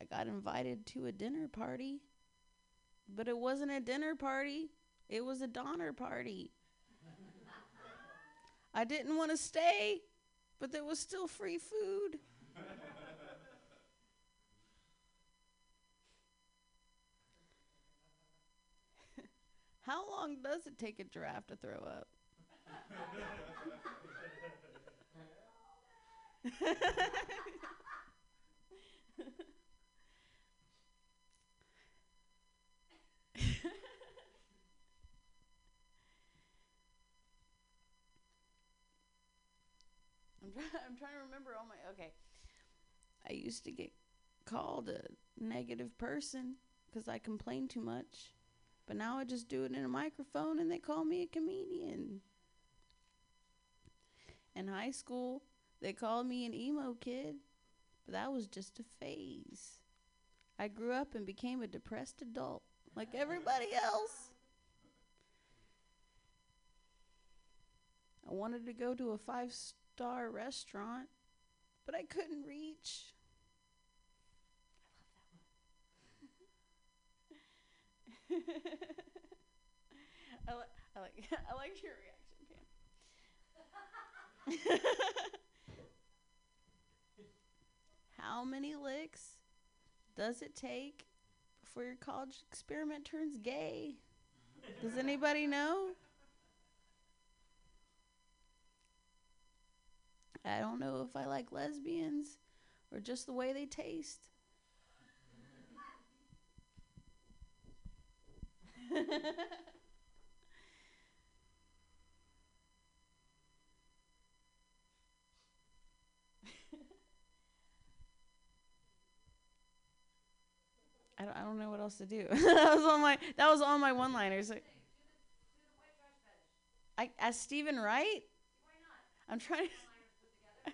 I got invited to a dinner party, but it wasn't a dinner party. It was a Donner party. I didn't want to stay, but there was still free food. How long does it take a giraffe to throw up? I'm trying. I'm trying to remember all my. Okay. I used to get called a negative person because I complain too much, but now I just do it in a microphone and they call me a comedian. In high school, they called me an emo kid, but that was just a phase. I grew up and became a depressed adult like everybody else. I wanted to go to a five star restaurant, but I couldn't reach. I, love that li- I like I like your reaction, Pam. How many licks does it take before your college experiment turns gay? Does anybody know? I don't know if I like lesbians or just the way they taste. I don't, I don't know what else to do. that was on my that was on my one liners. I as Steven Wright. I'm trying.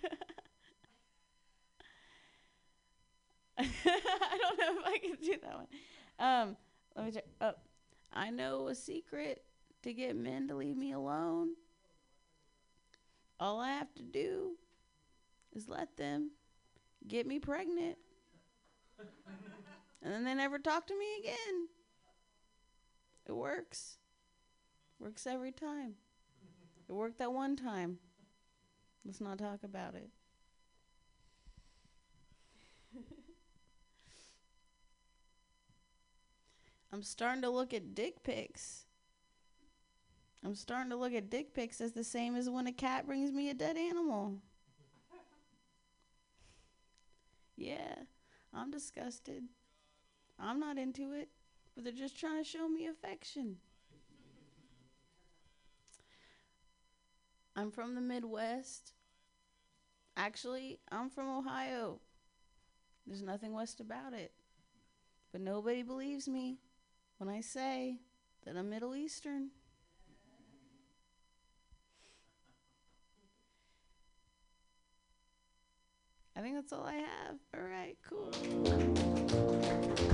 I don't know if I can do that one. Um, let me check. Oh, I know a secret to get men to leave me alone. All I have to do is let them get me pregnant. and then they never talk to me again. It works. Works every time. It worked that one time. Let's not talk about it. I'm starting to look at dick pics. I'm starting to look at dick pics as the same as when a cat brings me a dead animal. Yeah, I'm disgusted. I'm not into it, but they're just trying to show me affection. I'm from the Midwest. Actually, I'm from Ohio. There's nothing west about it. But nobody believes me when I say that I'm Middle Eastern. I think that's all I have. All right, cool.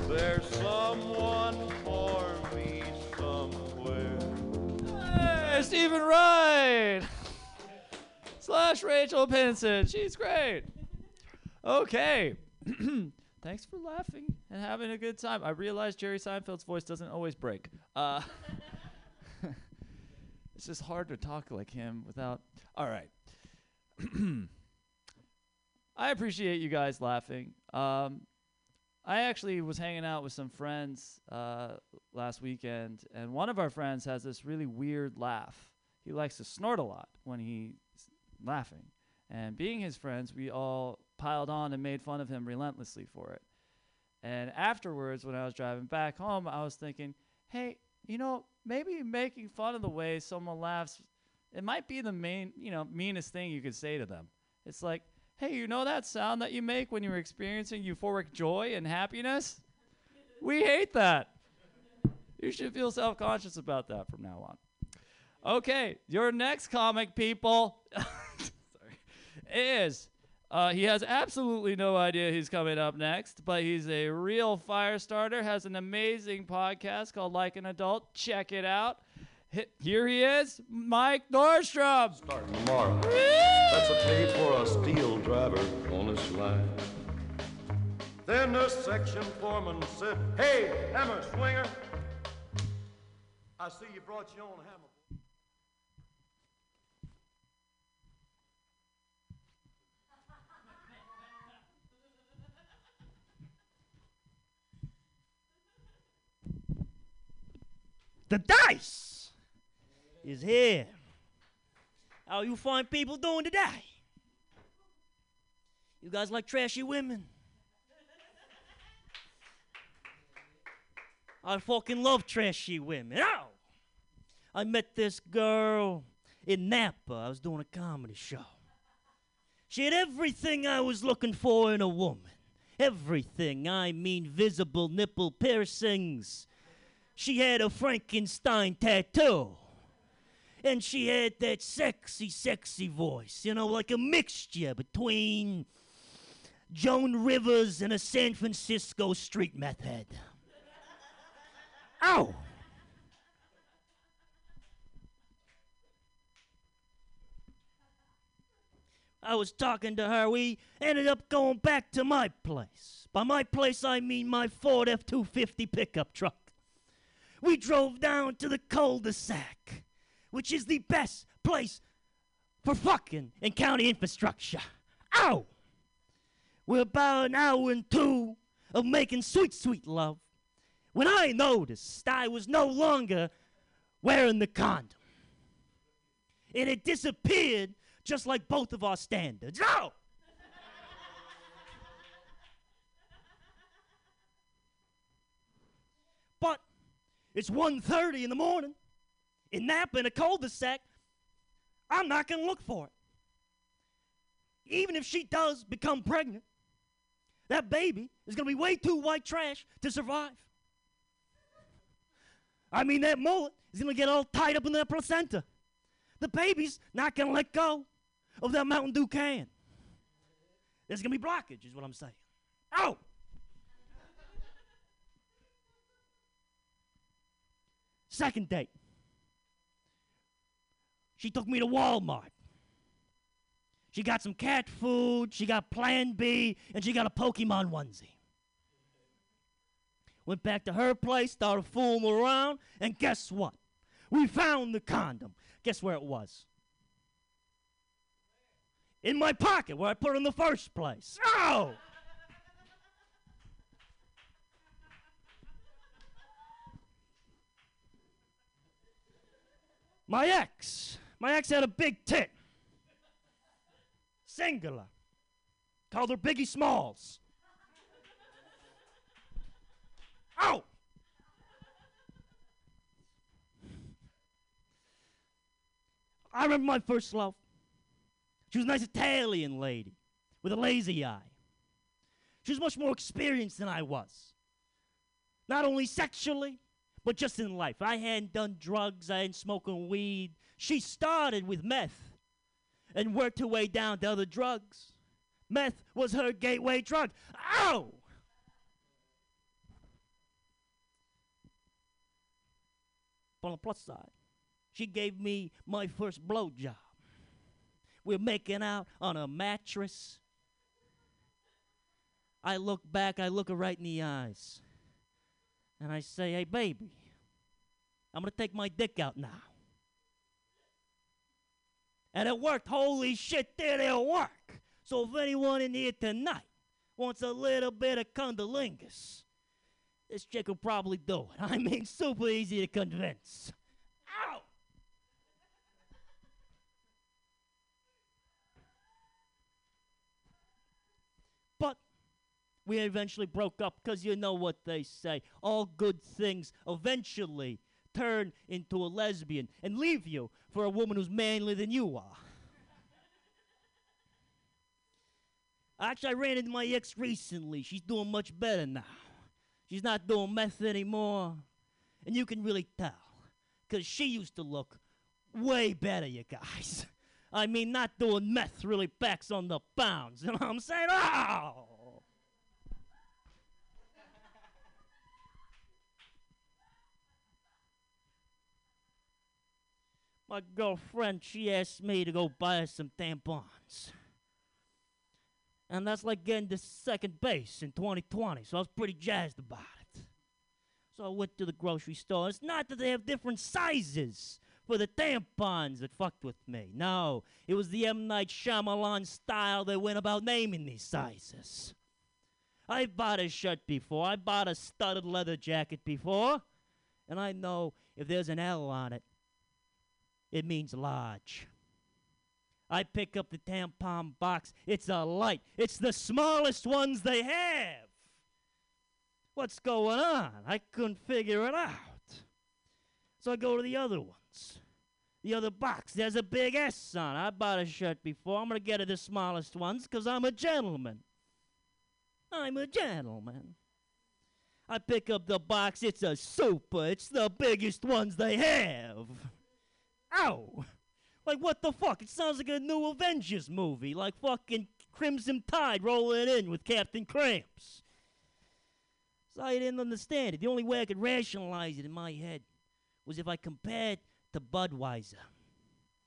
There's someone for me somewhere. Hey, Steven Wright! Slash Rachel Pinson. She's great. Okay. Thanks for laughing and having a good time. I realize Jerry Seinfeld's voice doesn't always break. Uh, it's just hard to talk like him without. All right. I appreciate you guys laughing. Um, I actually was hanging out with some friends uh, last weekend, and one of our friends has this really weird laugh. He likes to snort a lot when he's laughing. And being his friends, we all piled on and made fun of him relentlessly for it. And afterwards, when I was driving back home, I was thinking, hey, you know, maybe making fun of the way someone laughs, it might be the main, you know, meanest thing you could say to them. It's like, hey, you know that sound that you make when you're experiencing euphoric joy and happiness? We hate that. You should feel self conscious about that from now on. Okay, your next comic, people, is uh, he has absolutely no idea he's coming up next, but he's a real fire starter. Has an amazing podcast called Like an Adult. Check it out. Here he is, Mike Nordstrom. tomorrow. That's a pay for a steel driver on this line. Then the section foreman said, Hey, hammer swinger, I see you brought your own hammer. The dice is here. How you find people doing today? You guys like trashy women? I fucking love trashy women. Oh! I met this girl in Napa. I was doing a comedy show. She had everything I was looking for in a woman. Everything. I mean, visible nipple piercings. She had a Frankenstein tattoo. And she had that sexy, sexy voice, you know, like a mixture between Joan Rivers and a San Francisco street meth head. Ow! I was talking to her. We ended up going back to my place. By my place, I mean my Ford F 250 pickup truck. We drove down to the cul de sac, which is the best place for fucking in county infrastructure. Ow! We're about an hour and two of making sweet, sweet love when I noticed I was no longer wearing the condom. And it disappeared just like both of our standards. Oh! but it's 1.30 in the morning in Napa in a cul-de-sac. I'm not going to look for it. Even if she does become pregnant, that baby is going to be way too white trash to survive. I mean, that mullet is going to get all tied up in that placenta. The baby's not going to let go of that Mountain Dew can. There's going to be blockage, is what I'm saying. Oh! Second date. She took me to Walmart. She got some cat food, she got Plan B, and she got a Pokemon onesie. Went back to her place, started fooling around, and guess what? We found the condom. Guess where it was? In my pocket, where I put it in the first place. Oh! My ex. My ex had a big tit. Singular. Called her Biggie Smalls. Ow! I remember my first love. She was a nice Italian lady with a lazy eye. She was much more experienced than I was. Not only sexually, but just in life. I hadn't done drugs, I hadn't smoking weed. She started with meth and worked her way down to other drugs. Meth was her gateway drug. Ow! But on the plus side, she gave me my first blowjob. We're making out on a mattress. I look back, I look her right in the eyes, and I say, Hey, baby, I'm going to take my dick out now. And it worked. Holy shit, did it work? So if anyone in here tonight wants a little bit of cunnilingus, this chick will probably do it. I mean, super easy to convince. We eventually broke up because you know what they say. All good things eventually turn into a lesbian and leave you for a woman who's manlier than you are. Actually, I ran into my ex recently. She's doing much better now. She's not doing meth anymore. And you can really tell. Because she used to look way better, you guys. I mean, not doing meth really backs on the bounds. You know what I'm saying? Oh! My girlfriend, she asked me to go buy her some tampons. And that's like getting to second base in 2020, so I was pretty jazzed about it. So I went to the grocery store. It's not that they have different sizes for the tampons that fucked with me. No, it was the M. Night Shyamalan style they went about naming these sizes. I bought a shirt before. I bought a studded leather jacket before. And I know if there's an L on it, it means large. I pick up the tampon box. It's a light. It's the smallest ones they have. What's going on? I couldn't figure it out. So I go to the other ones. The other box. There's a big S on it. I bought a shirt before. I'm going to get it the smallest ones because I'm a gentleman. I'm a gentleman. I pick up the box. It's a super. It's the biggest ones they have. Ow! Like, what the fuck? It sounds like a new Avengers movie. Like fucking Crimson Tide rolling in with Captain Cramps. So I didn't understand it. The only way I could rationalize it in my head was if I compared to Budweiser.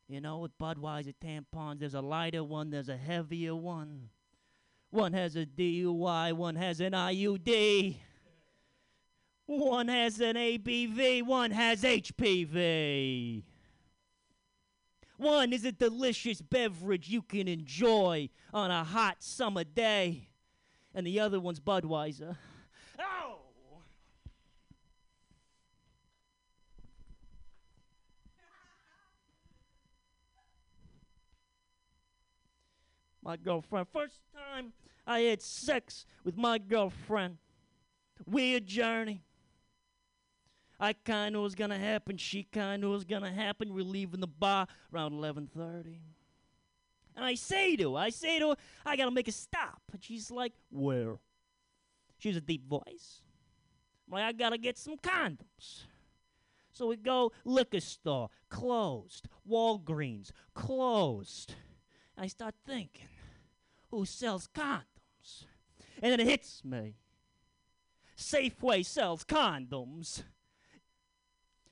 You know, with Budweiser tampons, there's a lighter one, there's a heavier one. One has a DUI, one has an IUD. One has an ABV, one has HPV. One is a delicious beverage you can enjoy on a hot summer day, and the other one's Budweiser. Oh! My girlfriend. First time I had sex with my girlfriend. Weird journey. I kind of was gonna happen. She kind of was gonna happen. We're leaving the bar around 11:30, and I say to her, I say to her, I gotta make a stop, and she's like, "Where?" She has a deep voice. I'm like, I gotta get some condoms. So we go liquor store, closed. Walgreens, closed. I start thinking, who sells condoms? And then it hits me. Safeway sells condoms.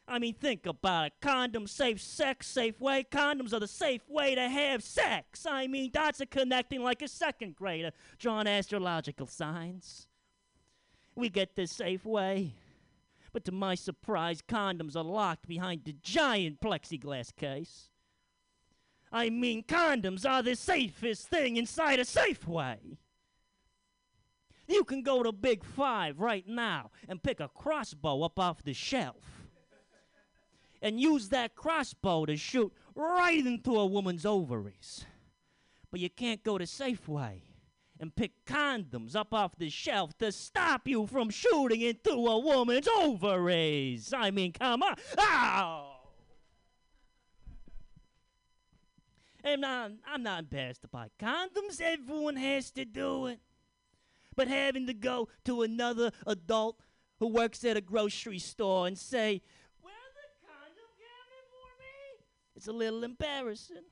I mean, think about it. Condoms safe sex, safe way. Condoms are the safe way to have sex. I mean, dots are connecting like a second grader drawing astrological signs. We get this safe way. But to my surprise, condoms are locked behind the giant plexiglass case. I mean, condoms are the safest thing inside a Safeway. You can go to Big Five right now and pick a crossbow up off the shelf and use that crossbow to shoot right into a woman's ovaries. But you can't go to Safeway and pick condoms up off the shelf to stop you from shooting into a woman's ovaries. I mean, come on. Ow! I'm not, I'm not embarrassed to buy condoms. Everyone has to do it. But having to go to another adult who works at a grocery store and say, It's a little embarrassing.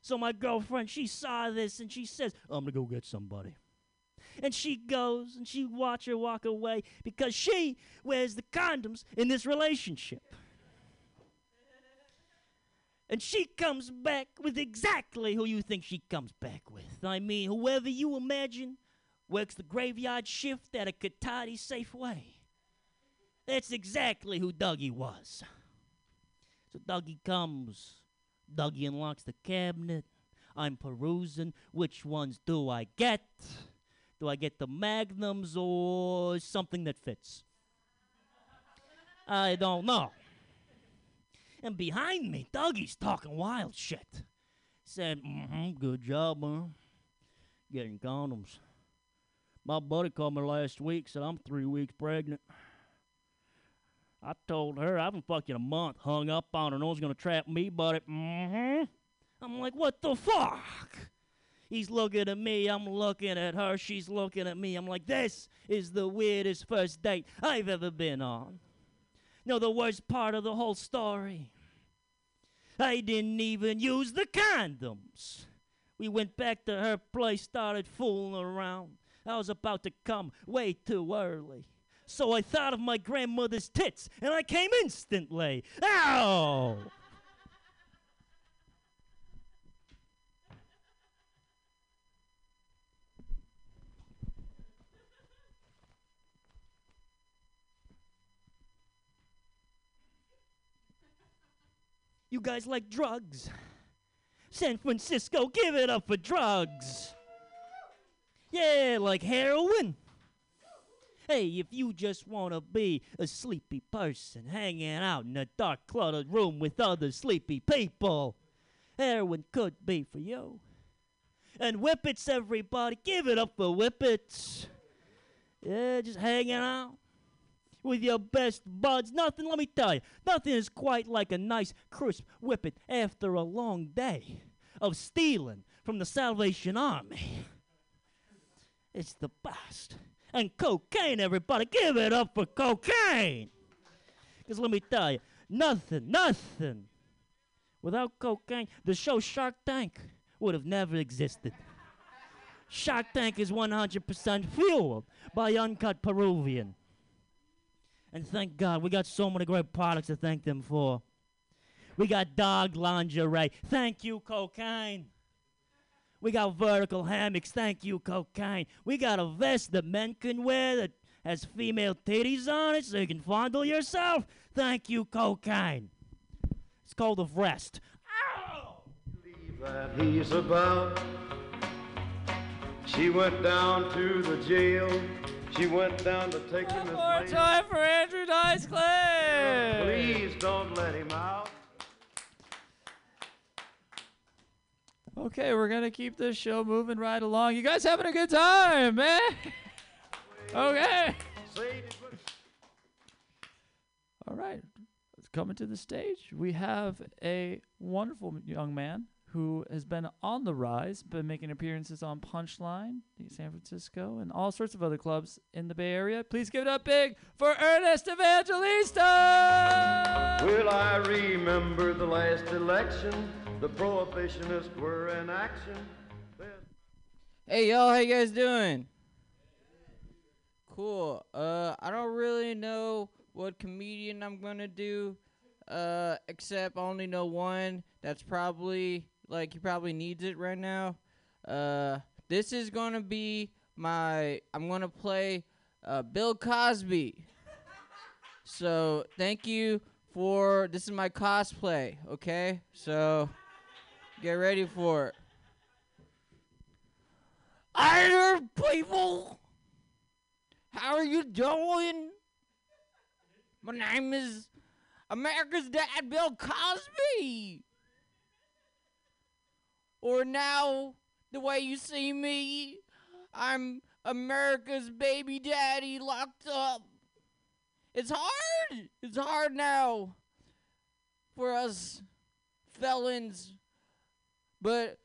So my girlfriend, she saw this and she says, I'm gonna go get somebody. And she goes and she watch her walk away because she wears the condoms in this relationship. And she comes back with exactly who you think she comes back with. I mean, whoever you imagine works the graveyard shift at a Cotati Safeway. That's exactly who Dougie was. So Dougie comes. Dougie unlocks the cabinet. I'm perusing. Which ones do I get? Do I get the magnums or something that fits? I don't know. And behind me, Dougie's talking wild shit. Said, mm-hmm, good job, man. Getting condoms. My buddy called me last week, said I'm three weeks pregnant. I told her I haven't fucked in a month, hung up on her, no one's gonna trap me, buddy. Mm-hmm. I'm like, what the fuck? He's looking at me, I'm looking at her, she's looking at me. I'm like, this is the weirdest first date I've ever been on. No, the worst part of the whole story. I didn't even use the condoms. We went back to her place, started fooling around. I was about to come way too early so I thought of my grandmother's tits, and I came instantly. Ow! You guys like drugs. San Francisco, give it up for drugs. Yeah, like heroin. Hey, if you just want to be a sleepy person hanging out in a dark, cluttered room with other sleepy people, heroin could be for you. And whippets, everybody, give it up for whippets. Yeah, just hanging out with your best buds. Nothing, let me tell you, nothing is quite like a nice, crisp whippet after a long day of stealing from the Salvation Army. It's the best. And cocaine, everybody, give it up for cocaine. Because let me tell you, nothing, nothing. Without cocaine, the show Shark Tank would have never existed. Shark Tank is 100% fueled by uncut Peruvian. And thank God, we got so many great products to thank them for. We got dog lingerie. Thank you, cocaine. We got vertical hammocks. Thank you, cocaine. We got a vest that men can wear that has female titties on it so you can fondle yourself. Thank you, cocaine. It's called a vest. Ow! Leave that he's about. She went down to the jail. She went down to take him More time for Andrew Dice Clay. Please don't let him out. Okay, we're gonna keep this show moving right along. You guys having a good time, man? okay. All right. Coming to the stage, we have a wonderful young man who has been on the rise, been making appearances on Punchline, in San Francisco, and all sorts of other clubs in the Bay Area. Please give it up big for Ernest Evangelista! Will I remember the last election? The prohibitionists were in action. Hey y'all, how you guys doing? Cool. Uh, I don't really know what comedian I'm gonna do. Uh, except I only know one that's probably like he probably needs it right now. Uh, this is gonna be my. I'm gonna play uh, Bill Cosby. So thank you for this is my cosplay. Okay, so get ready for it. Hi there, people. How are you doing? My name is America's Dad, Bill Cosby. Or now, the way you see me, I'm America's baby daddy locked up. It's hard. It's hard now for us felons. But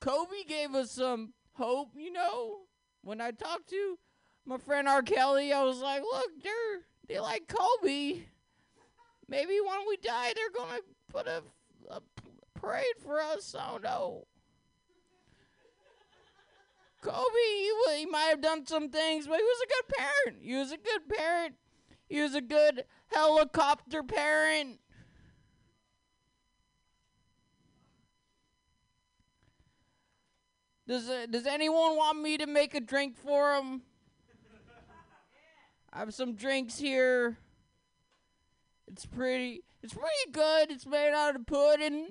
Kobe gave us some hope, you know. When I talked to my friend R. Kelly, I was like, look, they're they like Kobe. Maybe when we die, they're gonna put a, a parade for us. I don't know. Kobe, he, he might have done some things, but he was a good parent. He was a good parent. He was a good helicopter parent. Does uh, Does anyone want me to make a drink for him? I have some drinks here. It's pretty. It's pretty good. It's made out of pudding.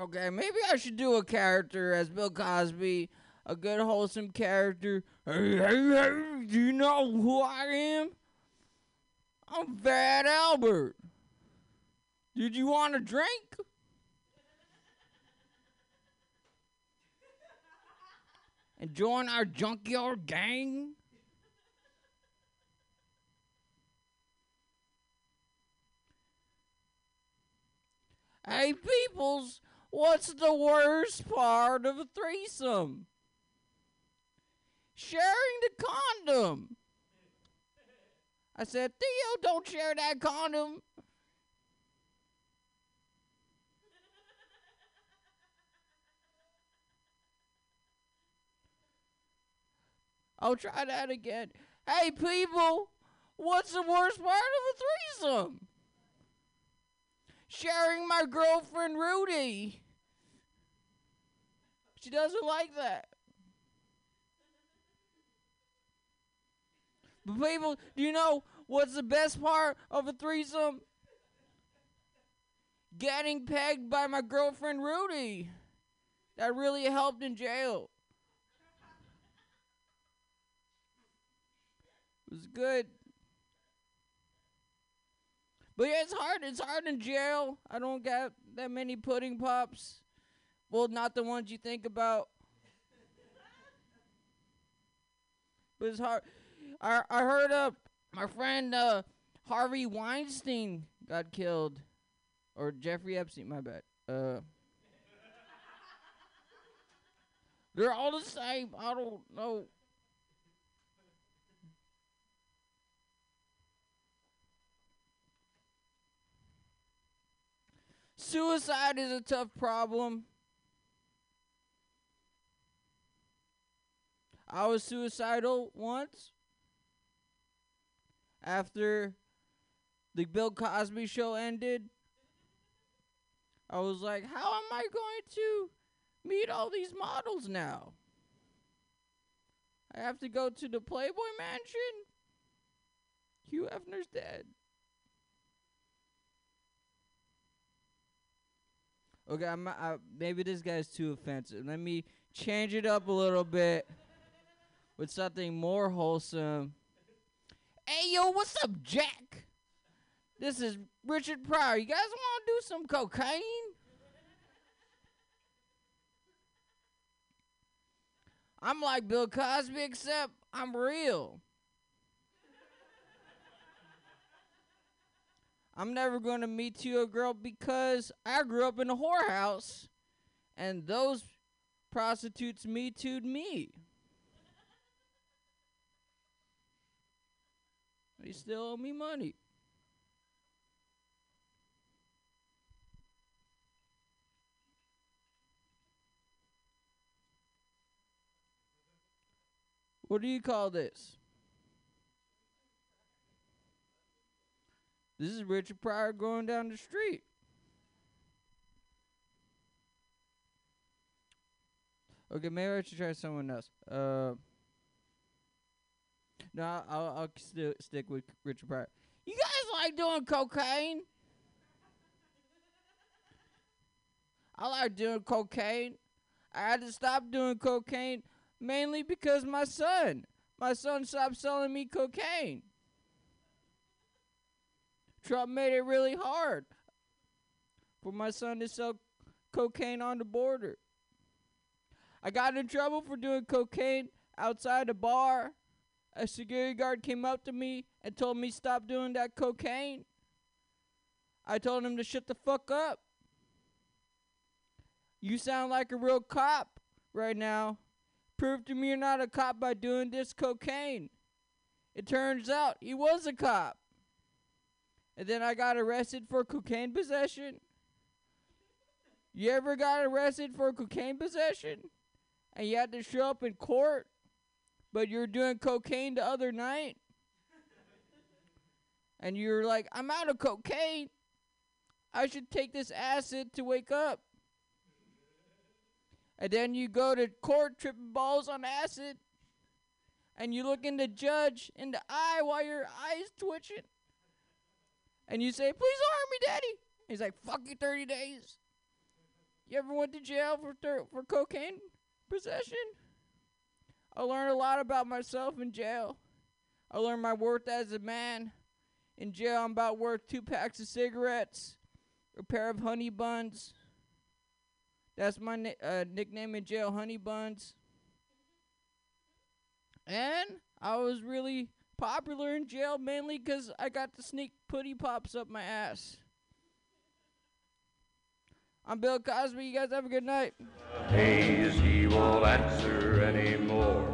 Okay, maybe I should do a character as Bill Cosby, a good wholesome character. Hey, hey, hey, do you know who I am? I'm Fat Albert. Did you want a drink? And join our junkyard gang? Hey, peoples, what's the worst part of a threesome? Sharing the condom. I said, Theo, don't share that condom. I'll try that again. Hey, people, what's the worst part of a threesome? Sharing my girlfriend Rudy. She doesn't like that. But people, do you know what's the best part of a threesome? Getting pegged by my girlfriend Rudy. That really helped in jail. Was good. But yeah, it's hard. It's hard in jail. I don't got that many pudding pops. Well, not the ones you think about. but it's hard. I I heard uh my friend uh Harvey Weinstein got killed, or Jeffrey Epstein. My bad. Uh. They're all the same. I don't know. Suicide is a tough problem. I was suicidal once after the Bill Cosby show ended. I was like, how am I going to meet all these models now? I have to go to the Playboy Mansion? Hugh Hefner's dead. Okay, I'm, I, maybe this guy's too offensive. Let me change it up a little bit with something more wholesome. Hey, yo, what's up, Jack? This is Richard Pryor. You guys want to do some cocaine? I'm like Bill Cosby, except I'm real. I'm never going to meet you a girl because I grew up in a whorehouse and those prostitutes me too'd me. They still owe me money. What do you call this? This is Richard Pryor going down the street. Okay, maybe I should try someone else. Uh, no, I'll, I'll, stick with Richard Pryor. You guys like doing cocaine? I like doing cocaine. I had to stop doing cocaine mainly because my son, my son stopped selling me cocaine. Trump made it really hard for my son to sell cocaine on the border. I got in trouble for doing cocaine outside a bar. A security guard came up to me and told me stop doing that cocaine. I told him to shut the fuck up. You sound like a real cop right now. Prove to me you're not a cop by doing this cocaine. It turns out he was a cop. And then I got arrested for cocaine possession. You ever got arrested for cocaine possession? And you had to show up in court, but you're doing cocaine the other night? and you're like, I'm out of cocaine. I should take this acid to wake up. And then you go to court tripping balls on acid. And you look in the judge in the eye while your eye's twitching. And you say, please don't harm me, daddy. He's like, fuck you 30 days. You ever went to jail for thir- for cocaine possession? I learned a lot about myself in jail. I learned my worth as a man. In jail, I'm about worth two packs of cigarettes, a pair of honey buns. That's my ni- uh, nickname in jail, honey buns. And I was really popular in jail mainly 'cause I got to sneak putty pops up my ass. I'm Bill Cosby. You guys have a good night. Haze, he won't answer anymore.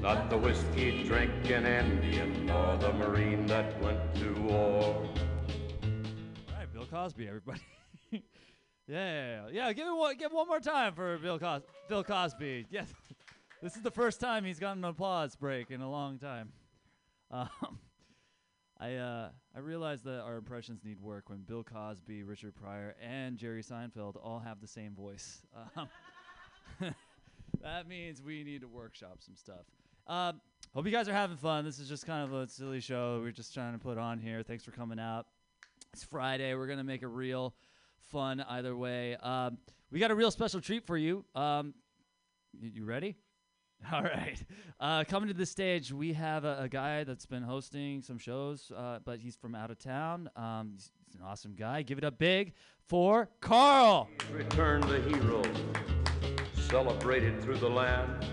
Not the whiskey drinking Indian, nor the Marine that went to war. All right, Bill Cosby, everybody. yeah, yeah, yeah. Give it one, give one more time for Bill Cos- Bill Cosby. Yes, this is the first time he's gotten an applause break in a long time. Um, I uh, I realize that our impressions need work when Bill Cosby, Richard Pryor, and Jerry Seinfeld all have the same voice. Um, that means we need to workshop some stuff. Uh, hope you guys are having fun. This is just kind of a silly show we're just trying to put on here. Thanks for coming out. It's Friday. We're gonna make it real fun either way. Um, we got a real special treat for you. Um, y- you ready? All right. Uh, coming to the stage, we have a, a guy that's been hosting some shows, uh, but he's from out of town. Um, he's, he's an awesome guy. Give it up big for Carl. returned the hero, celebrated through the land.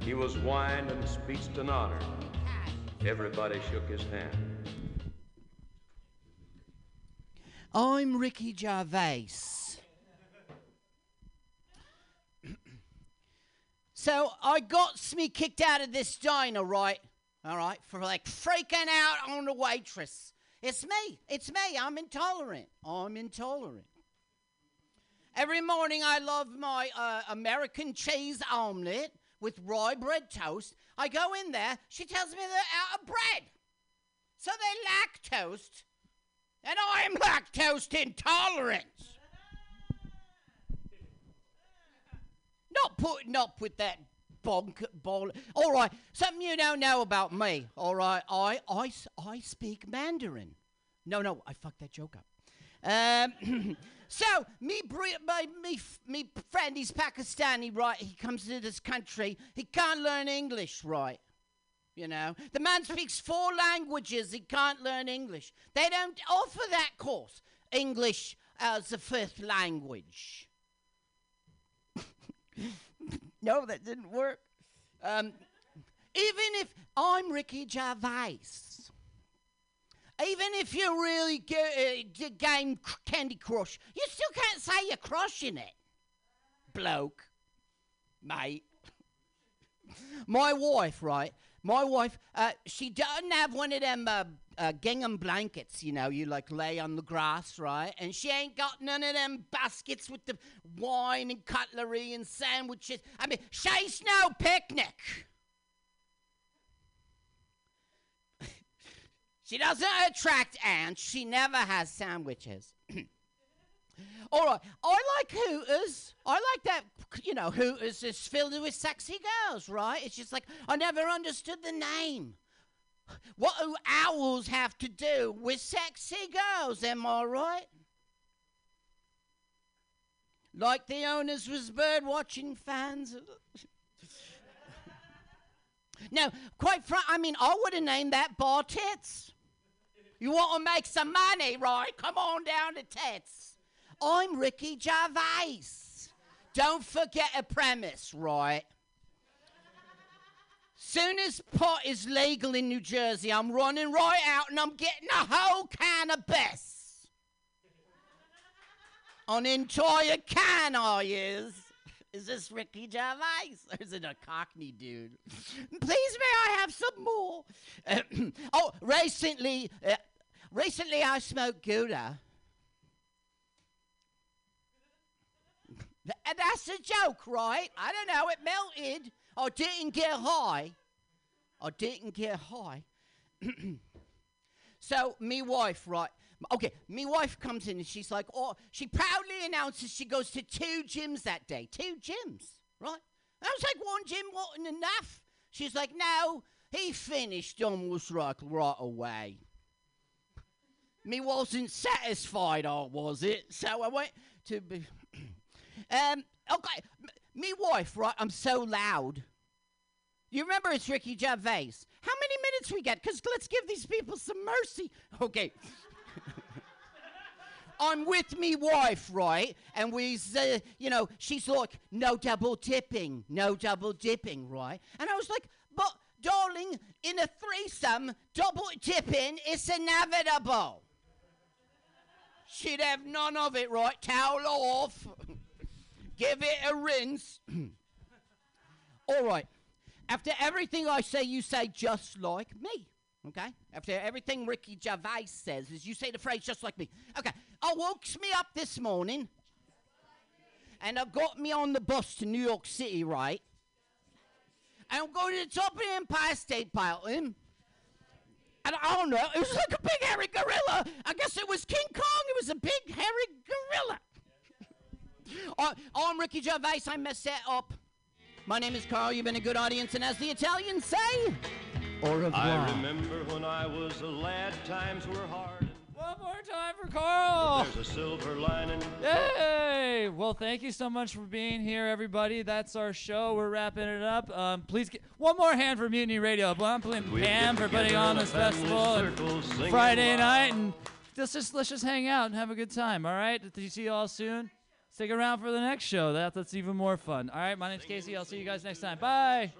He was wined and speeched and honored. Everybody shook his hand. I'm Ricky Gervais. So I got me kicked out of this diner, right? All right, for like freaking out on the waitress. It's me. It's me. I'm intolerant. I'm intolerant. Every morning I love my uh, American cheese omelet with rye bread toast. I go in there. She tells me they're out of bread. So they lactose and I am lactose intolerant. Not putting up with that bonk ball. All right, something you don't know about me. All right, I I I speak Mandarin. No, no, I fucked that joke up. Um, so me, my me, me friend, he's Pakistani, right? He comes to this country. He can't learn English, right? You know, the man speaks four languages. He can't learn English. They don't offer that course, English as a fifth language. No, that didn't work. Um, even if I'm Ricky Gervais, even if you really go, uh, g- game Candy Crush, you still can't say you're crushing it, bloke, mate. My wife, right? My wife, uh, she doesn't have one of them uh, uh, gingham blankets, you know, you like lay on the grass, right? And she ain't got none of them baskets with the wine and cutlery and sandwiches. I mean, she's no picnic. she doesn't attract ants. She never has sandwiches. All right, I like Hooters. I like that, you know, Hooters is filled with sexy girls, right? It's just like, I never understood the name. What do owls have to do with sexy girls, am I right? Like the owners was bird watching fans. now, quite frank, I mean, I would have named that bar Tits. You want to make some money, right? Come on down to Tits. I'm Ricky Gervais. Don't forget a premise, right? As soon as pot is legal in New Jersey, I'm running right out and I'm getting a whole can of Bess. An entire can, I is. Is this Ricky Gervais? Or is it a Cockney dude? Please, may I have some more? oh, recently, uh, recently I smoked Gouda. Th- That's a joke, right? I don't know. It melted. I didn't get high. I didn't get high. so, me wife, right? Okay, me wife comes in and she's like, oh, she proudly announces she goes to two gyms that day. Two gyms, right? I was like, one gym wasn't enough. She's like, no, he finished almost like right away. Me wasn't satisfied, I was it. So I went to be. um, okay, me wife, right? I'm so loud. You remember it's Ricky Gervais. How many minutes we get? Because let's give these people some mercy. Okay. I'm with me wife, right? And we, uh, you know, she's like, no double dipping, no double dipping, right? And I was like, but darling, in a threesome, double dipping is inevitable. She'd have none of it, right? Towel off, give it a rinse. All right. After everything I say, you say just like me. Okay? After everything Ricky Gervais says, is you say the phrase just like me. Okay. I woke me up this morning and I got me on the bus to New York City, right? And I'm going to the top of the Empire State Building. And I don't know, it was like a big hairy gorilla. I guess it was King Kong. It was a big hairy gorilla. I, I'm Ricky Gervais. I messed that up. My name is Carl. You've been a good audience, and as the Italians say, au revoir. I remember when I was a lad, times were hard. One more time for Carl. There's a silver lining. Hey! Well, thank you so much for being here, everybody. That's our show. We're wrapping it up. Um, please get one more hand for Mutiny Radio. One pl- We'll Pam for putting on this festival circle, Friday night, and let's just let's just hang out and have a good time. All right? Did you see you all soon? Stick around for the next show. That that's even more fun. All right. My name's Casey. I'll see you guys next time. Bye.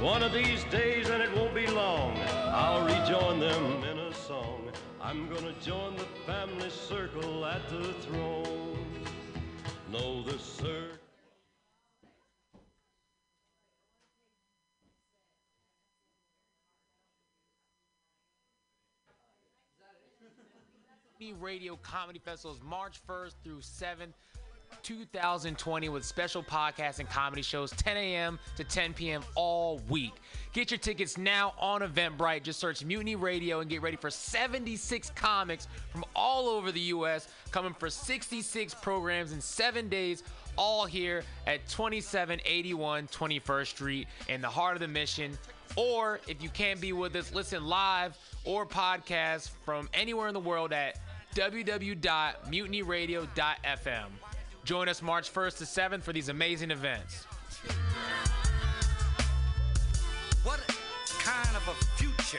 One of these days, and it won't be long, I'll rejoin them in a song. I'm gonna join the family circle at the throne. Know the circle. Mutiny Radio Comedy Festival is March 1st through 7th, 2020, with special podcasts and comedy shows 10 a.m. to 10 p.m. all week. Get your tickets now on Eventbrite. Just search Mutiny Radio and get ready for 76 comics from all over the U.S. coming for 66 programs in seven days. All here at 2781 21st Street in the heart of the mission. Or if you can't be with us, listen live or podcast from anywhere in the world at www.mutinyradio.fm. Join us March 1st to 7th for these amazing events. What kind of a future?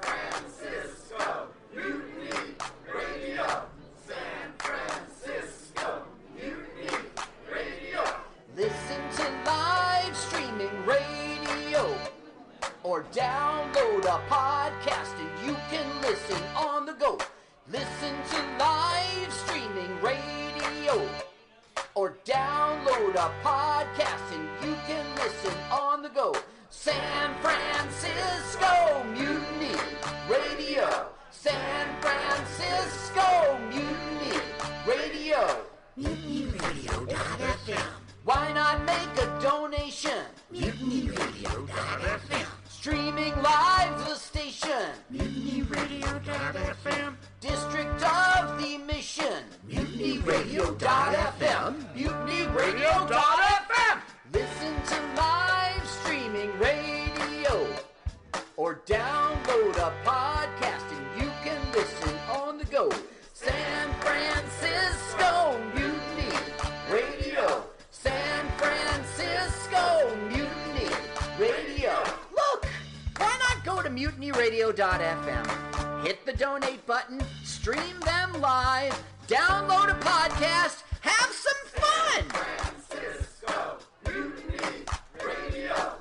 Francisco, Mutiny Radio. San Francisco, Mutiny Radio. Listen to live streaming radio or download a podcast and you can listen on the go. Listen to live streaming radio or download a podcast and you can listen on the go. San Francisco Mutiny Radio. San Francisco Mutiny Radio. MutinyRadio.fm. Why not make a donation? MutinyRadio.fm. Streaming live the station. MutinyRadio.fm. District of the Mission. MutinyRadio.fm. MutinyRadio.fm. or download a podcast and you can listen on the go. San Francisco Mutiny Radio. San Francisco Mutiny Radio. Look, why not go to mutinyradio.fm? Hit the donate button, stream them live, download a podcast, have some fun. San Francisco Mutiny Radio.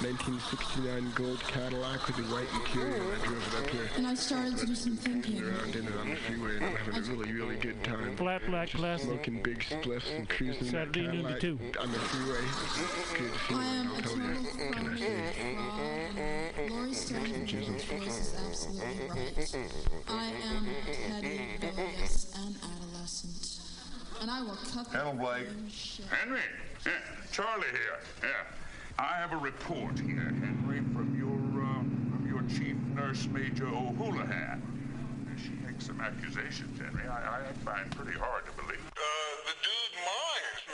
1969 gold Cadillac with the white interior. I drove it up here. And I started to do some thinking. Around in it on the freeway and I'm having a really, really good time. Flat black Just classic. Smoking big spliffs and cruising in that Saturday noon to Cadillac two. on the freeway. Good I am feeling, a I'll tell total you. Can I say? fraud. Laurie Stone's voice is absolutely right. I am petty, rebellious, and adolescent. And I will cut the Hello, Blake. Henry, yeah, Charlie here. Yeah, I have a report here, Henry, from your uh, from your chief nurse, Major O'Houlihan. She makes some accusations, Henry. I, I find pretty hard to believe. Uh, the dude minds,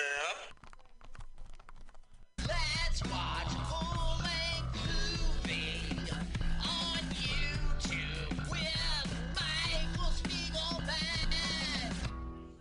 man. Let's watch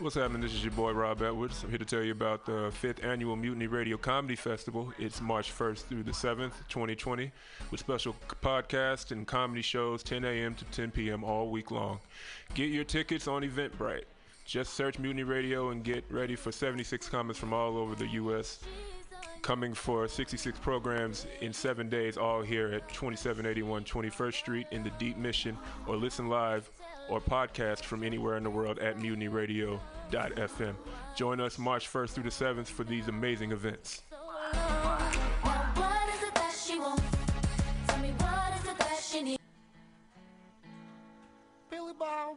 What's happening? This is your boy Rob Edwards. I'm here to tell you about the fifth annual Mutiny Radio Comedy Festival. It's March 1st through the 7th, 2020, with special podcasts and comedy shows 10 a.m. to 10 p.m. all week long. Get your tickets on Eventbrite. Just search Mutiny Radio and get ready for 76 comics from all over the U.S. Coming for 66 programs in seven days, all here at 2781 21st Street in the Deep Mission, or listen live or podcast from anywhere in the world at mutinyradio.fm. Join us March 1st through the 7th for these amazing events. What is it that she wants? Tell me what is it that she needs? Billy Bob,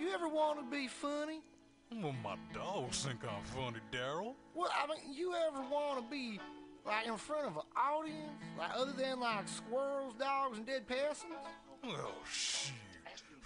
you ever want to be funny? Well, my dogs think I'm funny, Daryl. Well, I mean, you ever want to be like in front of an audience, like other than like squirrels, dogs, and dead peasants? Oh, well, shoot.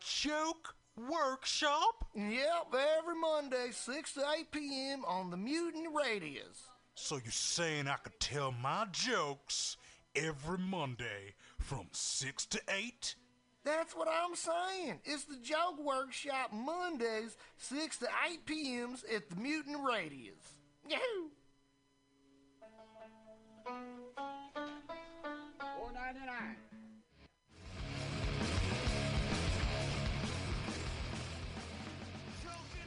Joke Workshop? Yep, every Monday, 6 to 8 p.m. on the Mutant Radius. So you're saying I could tell my jokes every Monday from 6 to 8? That's what I'm saying. It's the Joke Workshop Mondays, 6 to 8 p.m.s at the Mutant Radius. Yahoo! Four ninety nine.